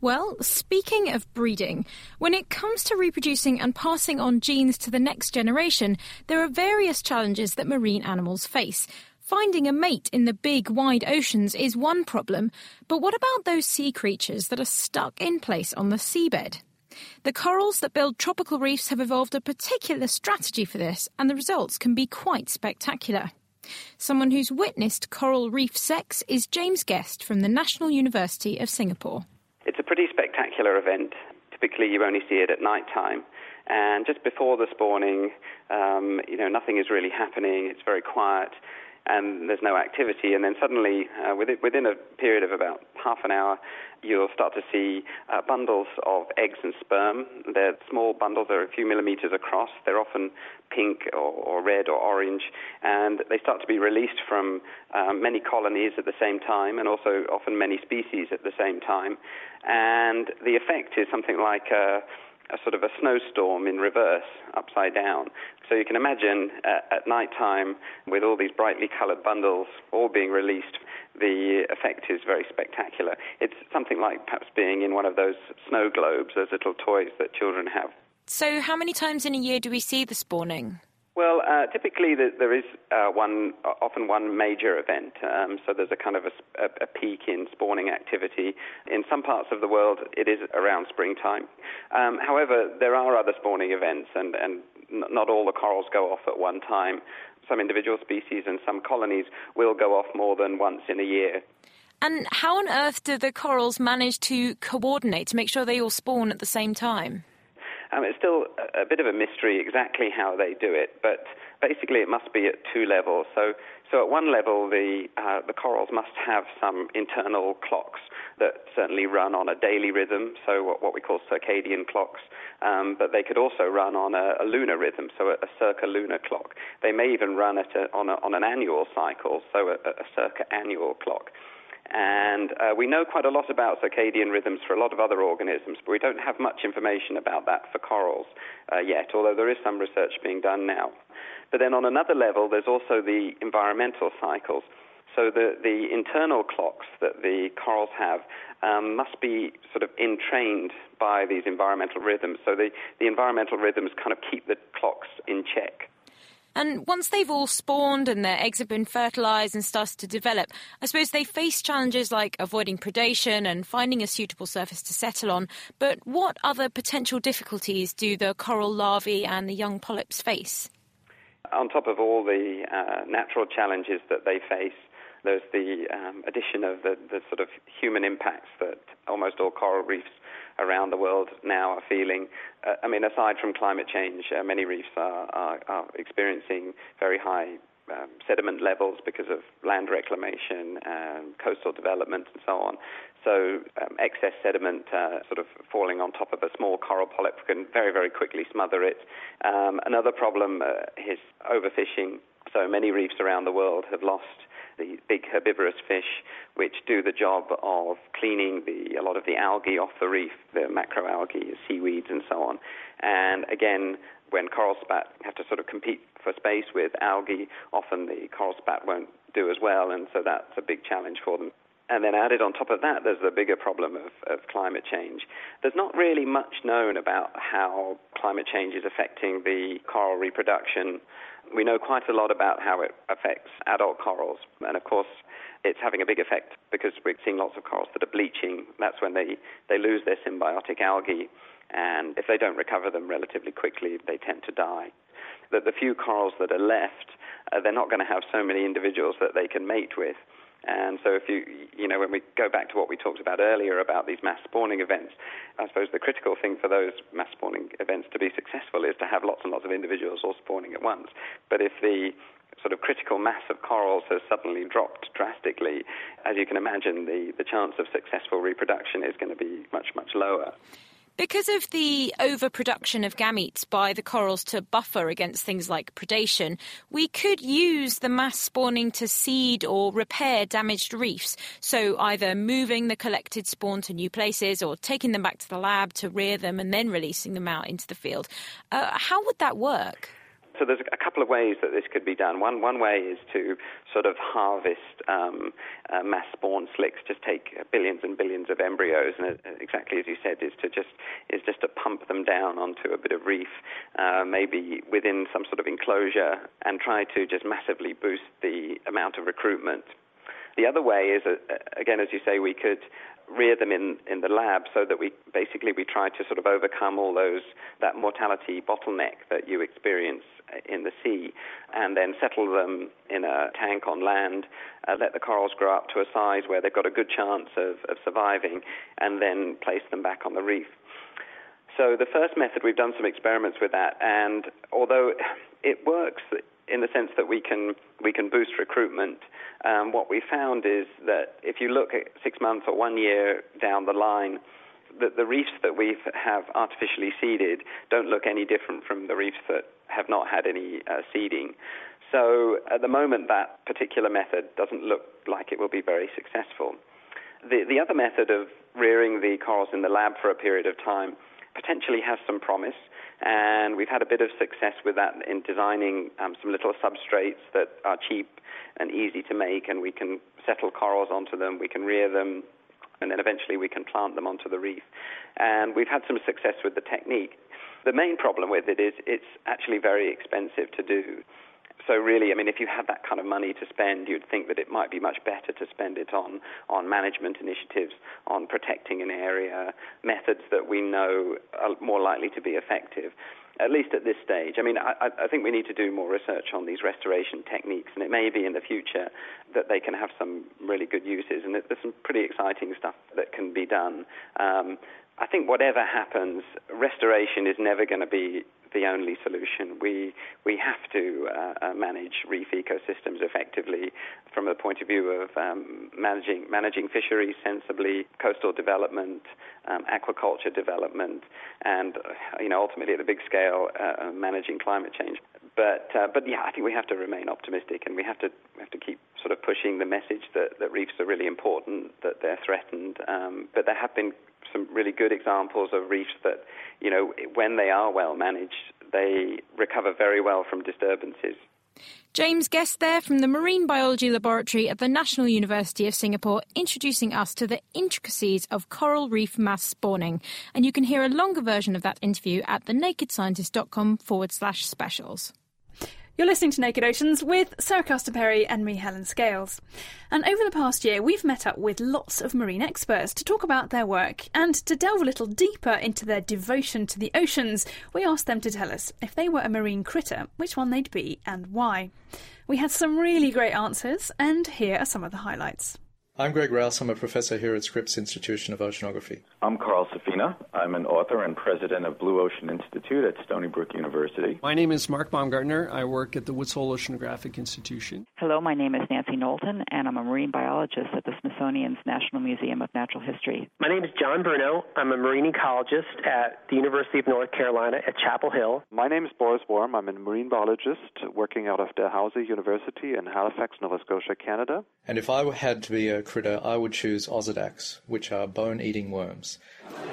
Well, speaking of breeding, when it comes to reproducing and passing on genes to the next generation, there are various challenges that marine animals face. Finding a mate in the big, wide oceans is one problem, but what about those sea creatures that are stuck in place on the seabed? The corals that build tropical reefs have evolved a particular strategy for this, and the results can be quite spectacular. Someone who's witnessed coral reef sex is James Guest from the National University of Singapore. It's a pretty spectacular event. Typically, you only see it at night time. And just before the spawning, um, you know, nothing is really happening. It's very quiet, and there's no activity. And then suddenly, uh, within, within a period of about half an hour, you'll start to see uh, bundles of eggs and sperm. They're small bundles, they're a few millimeters across. They're often pink or, or red or orange, and they start to be released from um, many colonies at the same time, and also often many species at the same time. And the effect is something like a, a sort of a snowstorm in reverse, upside down. So you can imagine uh, at night time, with all these brightly colored bundles all being released, the effect is very spectacular. It's something like perhaps being in one of those snow globes, those little toys that children have. So, how many times in a year do we see the spawning? Well, uh, typically the, there is uh, one, often one major event. Um, so there's a kind of a, a, peak in spawning activity. In some parts of the world, it is around springtime. Um, however, there are other spawning events, and, and not all the corals go off at one time. Some individual species and some colonies will go off more than once in a year. And how on earth do the corals manage to coordinate to make sure they all spawn at the same time? Um, it's still a, a bit of a mystery exactly how they do it, but basically it must be at two levels. So, so at one level, the uh, the corals must have some internal clocks that certainly run on a daily rhythm, so what, what we call circadian clocks. Um, but they could also run on a, a lunar rhythm, so a, a circa lunar clock. They may even run at a, on, a, on an annual cycle, so a, a circa annual clock. And uh, we know quite a lot about circadian rhythms for a lot of other organisms, but we don't have much information about that for corals uh, yet, although there is some research being done now. But then on another level, there's also the environmental cycles. So the, the internal clocks that the corals have um, must be sort of entrained by these environmental rhythms. So the, the environmental rhythms kind of keep the clocks in check. And once they've all spawned and their eggs have been fertilized and started to develop, I suppose they face challenges like avoiding predation and finding a suitable surface to settle on. But what other potential difficulties do the coral larvae and the young polyps face? On top of all the uh, natural challenges that they face, there's the um, addition of the, the sort of human impacts that almost all coral reefs around the world now are feeling. Uh, I mean, aside from climate change, uh, many reefs are, are, are experiencing very high um, sediment levels because of land reclamation, and coastal development, and so on. So um, excess sediment uh, sort of falling on top of a small coral polyp can very, very quickly smother it. Um, another problem uh, is overfishing. So many reefs around the world have lost the big herbivorous fish, which do the job of cleaning the, a lot of the algae off the reef, the macroalgae, seaweeds, and so on. And again, when coral spat have to sort of compete for space with algae, often the coral spat won't do as well, and so that's a big challenge for them. And then added on top of that, there's the bigger problem of, of climate change. There's not really much known about how climate change is affecting the coral reproduction we know quite a lot about how it affects adult corals, and of course, it's having a big effect because we're seeing lots of corals that are bleaching. That's when they, they lose their symbiotic algae, and if they don't recover them relatively quickly, they tend to die. That the few corals that are left, uh, they're not going to have so many individuals that they can mate with. And so, if you, you know, when we go back to what we talked about earlier about these mass spawning events, I suppose the critical thing for those mass spawning events to be successful is to have lots and lots of individuals all spawning at once. But if the sort of critical mass of corals has suddenly dropped drastically, as you can imagine, the, the chance of successful reproduction is going to be much, much lower. Because of the overproduction of gametes by the corals to buffer against things like predation, we could use the mass spawning to seed or repair damaged reefs. So, either moving the collected spawn to new places or taking them back to the lab to rear them and then releasing them out into the field. Uh, how would that work? So there's a couple of ways that this could be done. One one way is to sort of harvest um, uh, mass spawn slicks, just take billions and billions of embryos, and uh, exactly as you said, is to just is just to pump them down onto a bit of reef, uh, maybe within some sort of enclosure, and try to just massively boost the amount of recruitment. The other way is, uh, again, as you say, we could rear them in, in the lab so that we basically we try to sort of overcome all those that mortality bottleneck that you experience in the sea and then settle them in a tank on land, uh, let the corals grow up to a size where they've got a good chance of, of surviving and then place them back on the reef. So the first method, we've done some experiments with that, and although it works in the sense that we can we can boost recruitment. Um, what we found is that if you look at six months or one year down the line, that the reefs that we have artificially seeded don't look any different from the reefs that have not had any uh, seeding. So at the moment, that particular method doesn't look like it will be very successful. The, the other method of rearing the corals in the lab for a period of time potentially has some promise. And we've had a bit of success with that in designing um, some little substrates that are cheap and easy to make, and we can settle corals onto them, we can rear them, and then eventually we can plant them onto the reef. And we've had some success with the technique. The main problem with it is it's actually very expensive to do. So really, I mean, if you had that kind of money to spend, you'd think that it might be much better to spend it on on management initiatives, on protecting an area, methods that we know are more likely to be effective. At least at this stage. I mean, I, I think we need to do more research on these restoration techniques, and it may be in the future that they can have some really good uses. And there's some pretty exciting stuff that can be done. Um, I think whatever happens, restoration is never going to be the only solution. We we have to uh, uh, manage reef ecosystems effectively from the point of view of um, managing managing fisheries sensibly, coastal development, um, aquaculture development, and uh, you know ultimately at a big scale uh, uh, managing climate change. But uh, but yeah, I think we have to remain optimistic, and we have to we have to keep sort of pushing the message that, that reefs are really important, that they're threatened. Um, but there have been some really good examples of reefs that, you know, when they are well managed, they recover very well from disturbances. James Guest there from the Marine Biology Laboratory at the National University of Singapore, introducing us to the intricacies of coral reef mass spawning. And you can hear a longer version of that interview at thenakedscientist.com forward slash specials. You're listening to Naked Oceans with Sarah Castor Perry and me, Helen Scales. And over the past year, we've met up with lots of marine experts to talk about their work and to delve a little deeper into their devotion to the oceans. We asked them to tell us if they were a marine critter, which one they'd be and why. We had some really great answers, and here are some of the highlights. I'm Greg Rouse. I'm a professor here at Scripps Institution of Oceanography. I'm Carl Safina. I'm an author and president of Blue Ocean Institute at Stony Brook University. My name is Mark Baumgartner. I work at the Woods Hole Oceanographic Institution. Hello, my name is Nancy Knowlton, and I'm a marine biologist at the Smithsonian's National Museum of Natural History. My name is John Bruno. I'm a marine ecologist at the University of North Carolina at Chapel Hill. My name is Boris Worm. I'm a marine biologist working out of Dalhousie University in Halifax, Nova Scotia, Canada. And if I had to be a critter, I would choose Osedax, which are bone eating worms.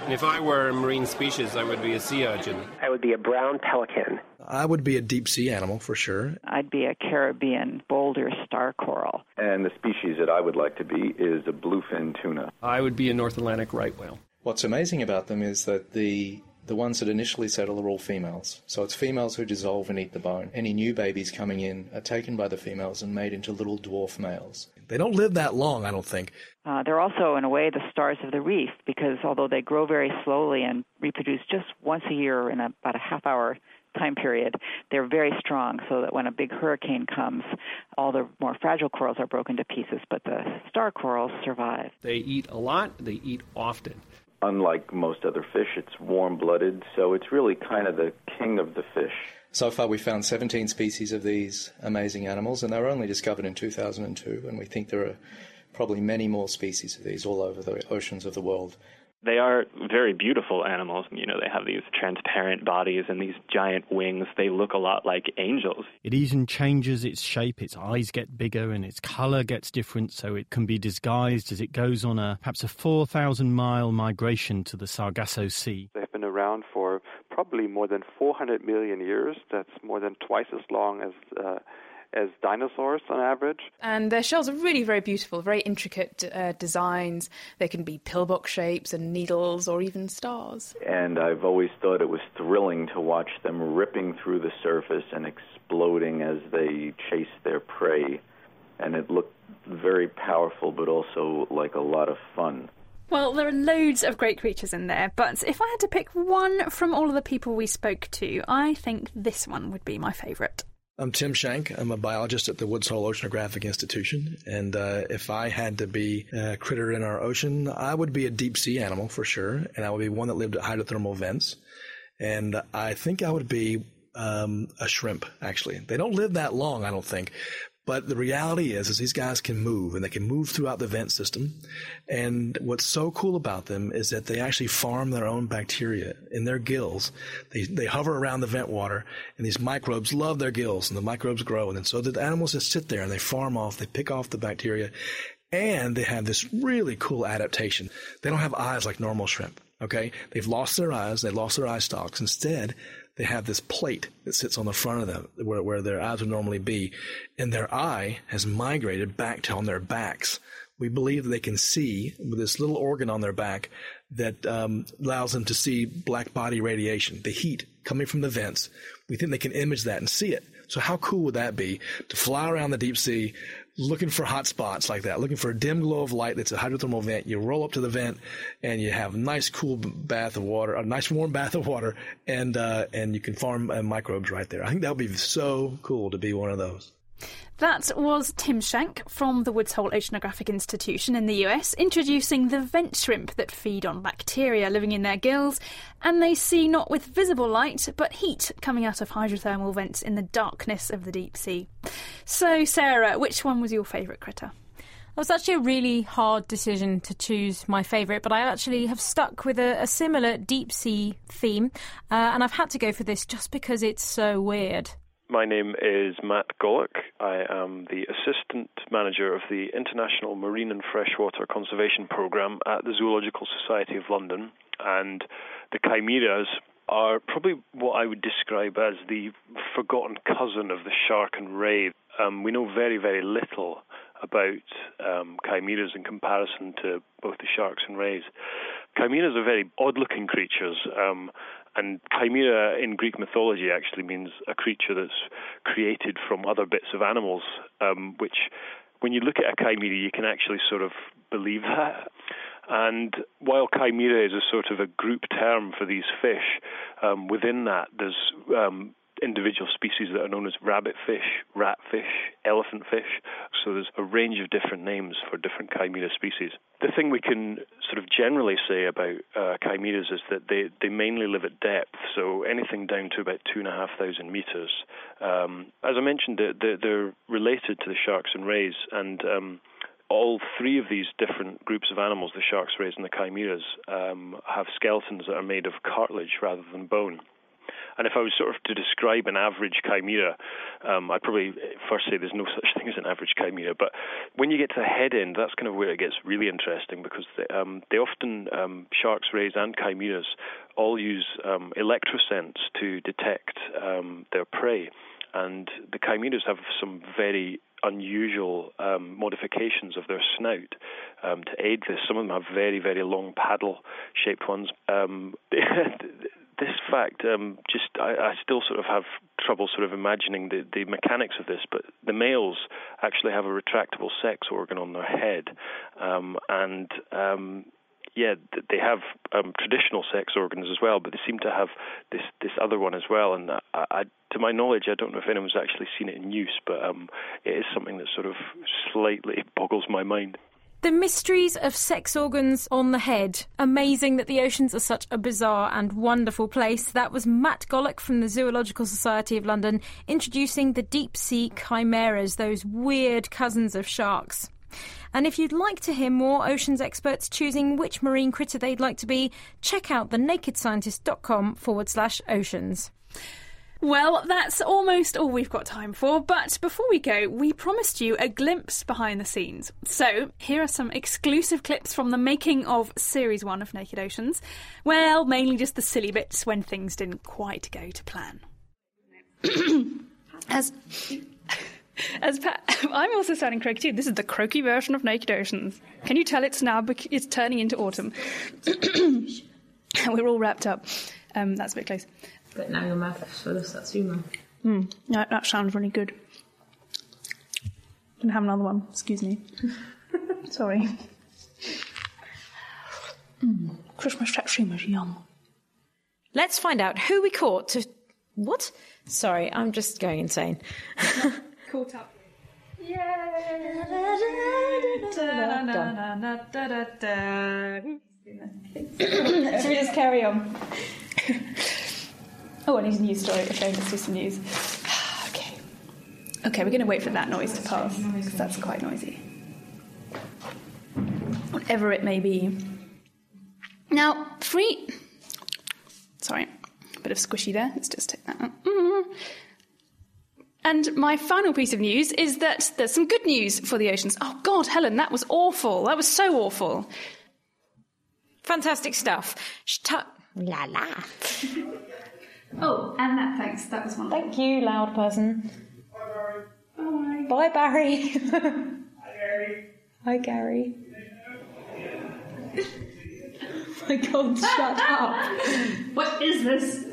And if I were a marine species, I would be a sea urchin. I would be a brown pelican. I would be a deep sea animal for sure. I'd be a Caribbean boulder star coral. And the species that I would like to be is a bluefin tuna. I would be a North Atlantic right whale. What's amazing about them is that the the ones that initially settle are all females. So it's females who dissolve and eat the bone. Any new babies coming in are taken by the females and made into little dwarf males. They don't live that long, I don't think. Uh, they're also, in a way, the stars of the reef because although they grow very slowly and reproduce just once a year in a, about a half hour time period, they're very strong so that when a big hurricane comes, all the more fragile corals are broken to pieces, but the star corals survive. They eat a lot, they eat often unlike most other fish, it's warm blooded, so it's really kind of the king of the fish. So far, we've found 17 species of these amazing animals, and they were only discovered in 2002, and we think there are probably many more species of these all over the oceans of the world they are very beautiful animals. You know, they have these transparent bodies and these giant wings. They look a lot like angels. It even changes its shape. Its eyes get bigger and its color gets different, so it can be disguised as it goes on a perhaps a 4,000 mile migration to the Sargasso Sea. They've been around for probably more than 400 million years. That's more than twice as long as. Uh, as dinosaurs on average. And their shells are really very beautiful, very intricate uh, designs. They can be pillbox shapes and needles or even stars. And I've always thought it was thrilling to watch them ripping through the surface and exploding as they chase their prey. And it looked very powerful, but also like a lot of fun. Well, there are loads of great creatures in there, but if I had to pick one from all of the people we spoke to, I think this one would be my favourite. I'm Tim Shank. I'm a biologist at the Woods Hole Oceanographic Institution. And uh, if I had to be a critter in our ocean, I would be a deep sea animal for sure. And I would be one that lived at hydrothermal vents. And I think I would be um, a shrimp, actually. They don't live that long, I don't think. But the reality is, is these guys can move and they can move throughout the vent system. And what's so cool about them is that they actually farm their own bacteria in their gills. They, they hover around the vent water and these microbes love their gills and the microbes grow. And so the animals just sit there and they farm off, they pick off the bacteria and they have this really cool adaptation. They don't have eyes like normal shrimp. Okay. They've lost their eyes. They lost their eye stalks. Instead, they have this plate that sits on the front of them where, where their eyes would normally be. And their eye has migrated back to on their backs, we believe that they can see with this little organ on their back that um, allows them to see black body radiation, the heat coming from the vents. We think they can image that and see it. So how cool would that be to fly around the deep sea looking for hot spots like that, looking for a dim glow of light that's a hydrothermal vent. You roll up to the vent and you have a nice cool bath of water, a nice warm bath of water, and uh, and you can farm uh, microbes right there. I think that would be so cool to be one of those. That was Tim Shank from the Woods Hole Oceanographic Institution in the US introducing the vent shrimp that feed on bacteria living in their gills, and they see not with visible light but heat coming out of hydrothermal vents in the darkness of the deep sea. So, Sarah, which one was your favourite critter? It was actually a really hard decision to choose my favourite, but I actually have stuck with a, a similar deep sea theme, uh, and I've had to go for this just because it's so weird. My name is Matt Gollock. I am the Assistant Manager of the International Marine and Freshwater Conservation Programme at the Zoological Society of London. And the chimeras are probably what I would describe as the forgotten cousin of the shark and ray. Um, we know very, very little about um, chimeras in comparison to both the sharks and rays. Chimeras are very odd looking creatures. Um, and chimera in Greek mythology actually means a creature that's created from other bits of animals, um, which, when you look at a chimera, you can actually sort of believe that. And while chimera is a sort of a group term for these fish, um, within that there's um, individual species that are known as rabbitfish, ratfish, elephantfish. So there's a range of different names for different chimera species. The thing we can sort of generally say about uh, chimeras is that they, they mainly live at depth, so anything down to about two and a half thousand meters. Um, as I mentioned, they're, they're, related to the sharks and rays, and um, all three of these different groups of animals, the sharks, rays, and the chimeras, um, have skeletons that are made of cartilage rather than bone. And if I was sort of to describe an average chimera, um, I'd probably first say there's no such thing as an average chimera. But when you get to the head end, that's kind of where it gets really interesting because they, um, they often, um, sharks, rays, and chimeras all use um, electrosense to detect um, their prey. And the chimeras have some very unusual um, modifications of their snout um, to aid this. Some of them have very, very long paddle shaped ones. Um, this fact, um, just I, I, still sort of have trouble sort of imagining the, the mechanics of this, but the males actually have a retractable sex organ on their head, um, and um, yeah, they have um, traditional sex organs as well, but they seem to have this this other one as well. And I, I, to my knowledge, I don't know if anyone's actually seen it in use, but um, it is something that sort of slightly boggles my mind. The mysteries of sex organs on the head. Amazing that the oceans are such a bizarre and wonderful place. That was Matt Gollock from the Zoological Society of London introducing the deep sea chimeras, those weird cousins of sharks. And if you'd like to hear more oceans experts choosing which marine critter they'd like to be, check out thenakedscientist.com forward slash oceans. Well, that's almost all we've got time for, but before we go, we promised you a glimpse behind the scenes. So, here are some exclusive clips from the making of Series 1 of Naked Oceans. Well, mainly just the silly bits when things didn't quite go to plan. As. As Pat, I'm also sounding croaky too. This is the croaky version of Naked Oceans. Can you tell it's now? It's turning into autumn. We're all wrapped up. Um, that's a bit close. But now your mouth is full of satsuma. Mm, that, that sounds really good. Can I have another one? Excuse me. Sorry. Mm, Christmas satsuma is yum. Let's find out who we caught to. What? Sorry, I'm just going insane. Caught up. Should we just carry on? Oh, I need a news story. Okay, let's do some news. okay. Okay, we're going to wait for that noise to pass because that's quite noisy. Whatever it may be. Now, free. Sorry, a bit of squishy there. Let's just take that out. Mm-hmm. And my final piece of news is that there's some good news for the oceans. Oh, God, Helen, that was awful. That was so awful. Fantastic stuff. La la. Oh, and that thanks. That was one. Thank you, loud person. Bye. Barry. Bye, Bye Barry. Hi, Barry. Hi, Gary. my god, shut up. What is this?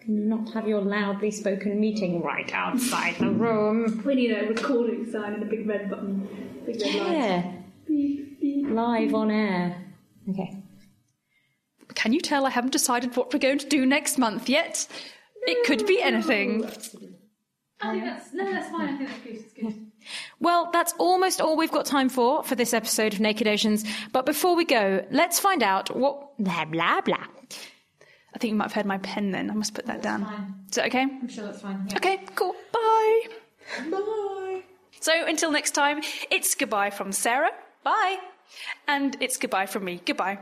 Can you not have your loudly spoken meeting right outside the room? We need a recording sign and a big red button. Big red light. Yeah. Live on air. Okay. Can you tell I haven't decided what we're going to do next month yet? It could be anything. Oh, I think that's no, that's fine. I think that's good. It's good. Well, that's almost all we've got time for for this episode of Naked Oceans. But before we go, let's find out what blah blah blah. I think you might have heard my pen then. I must put that down. Is that okay? I'm sure that's fine. Okay, cool. Bye. Bye. So until next time, it's goodbye from Sarah. Bye. And it's goodbye from me. Goodbye.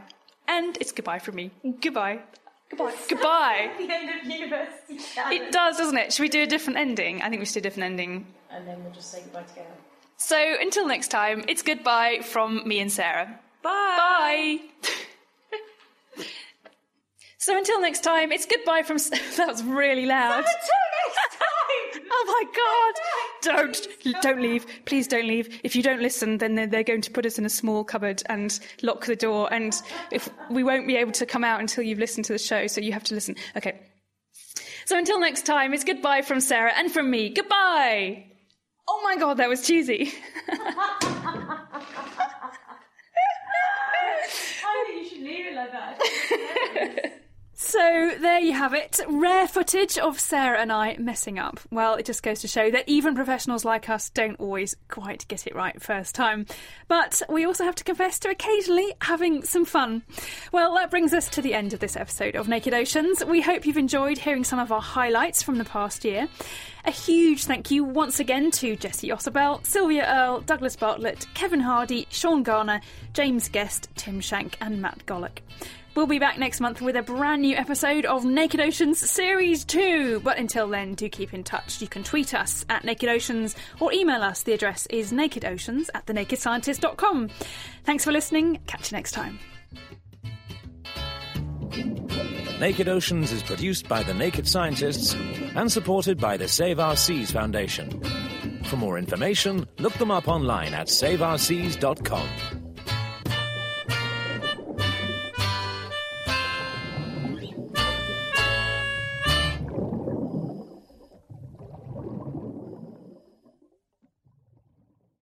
And it's goodbye from me. Goodbye. Goodbye. Goodbye. the end of university. It does, doesn't it? Should we do a different ending? I think we should do a different ending. And then we'll just say goodbye together. So until next time, it's goodbye from me and Sarah. Bye. Bye. so until next time, it's goodbye from. That was really loud. Until next time! Oh my God! Don't, don't leave. Please don't leave. If you don't listen, then they're, they're going to put us in a small cupboard and lock the door, and if we won't be able to come out until you've listened to the show, so you have to listen. Okay. So until next time, it's goodbye from Sarah and from me. Goodbye. Oh my God, that was cheesy. I think you should leave it like that. So there you have it. Rare footage of Sarah and I messing up. Well, it just goes to show that even professionals like us don't always quite get it right first time. But we also have to confess to occasionally having some fun. Well, that brings us to the end of this episode of Naked Oceans. We hope you've enjoyed hearing some of our highlights from the past year. A huge thank you once again to Jesse Ausubel, Sylvia Earle, Douglas Bartlett, Kevin Hardy, Sean Garner, James Guest, Tim Shank, and Matt Gollock. We'll be back next month with a brand new episode of Naked Oceans Series 2. But until then, do keep in touch. You can tweet us at Naked Oceans or email us. The address is nakedoceans at thenakedscientist.com. Thanks for listening. Catch you next time. Naked Oceans is produced by the Naked Scientists and supported by the Save Our Seas Foundation. For more information, look them up online at saveourseas.com.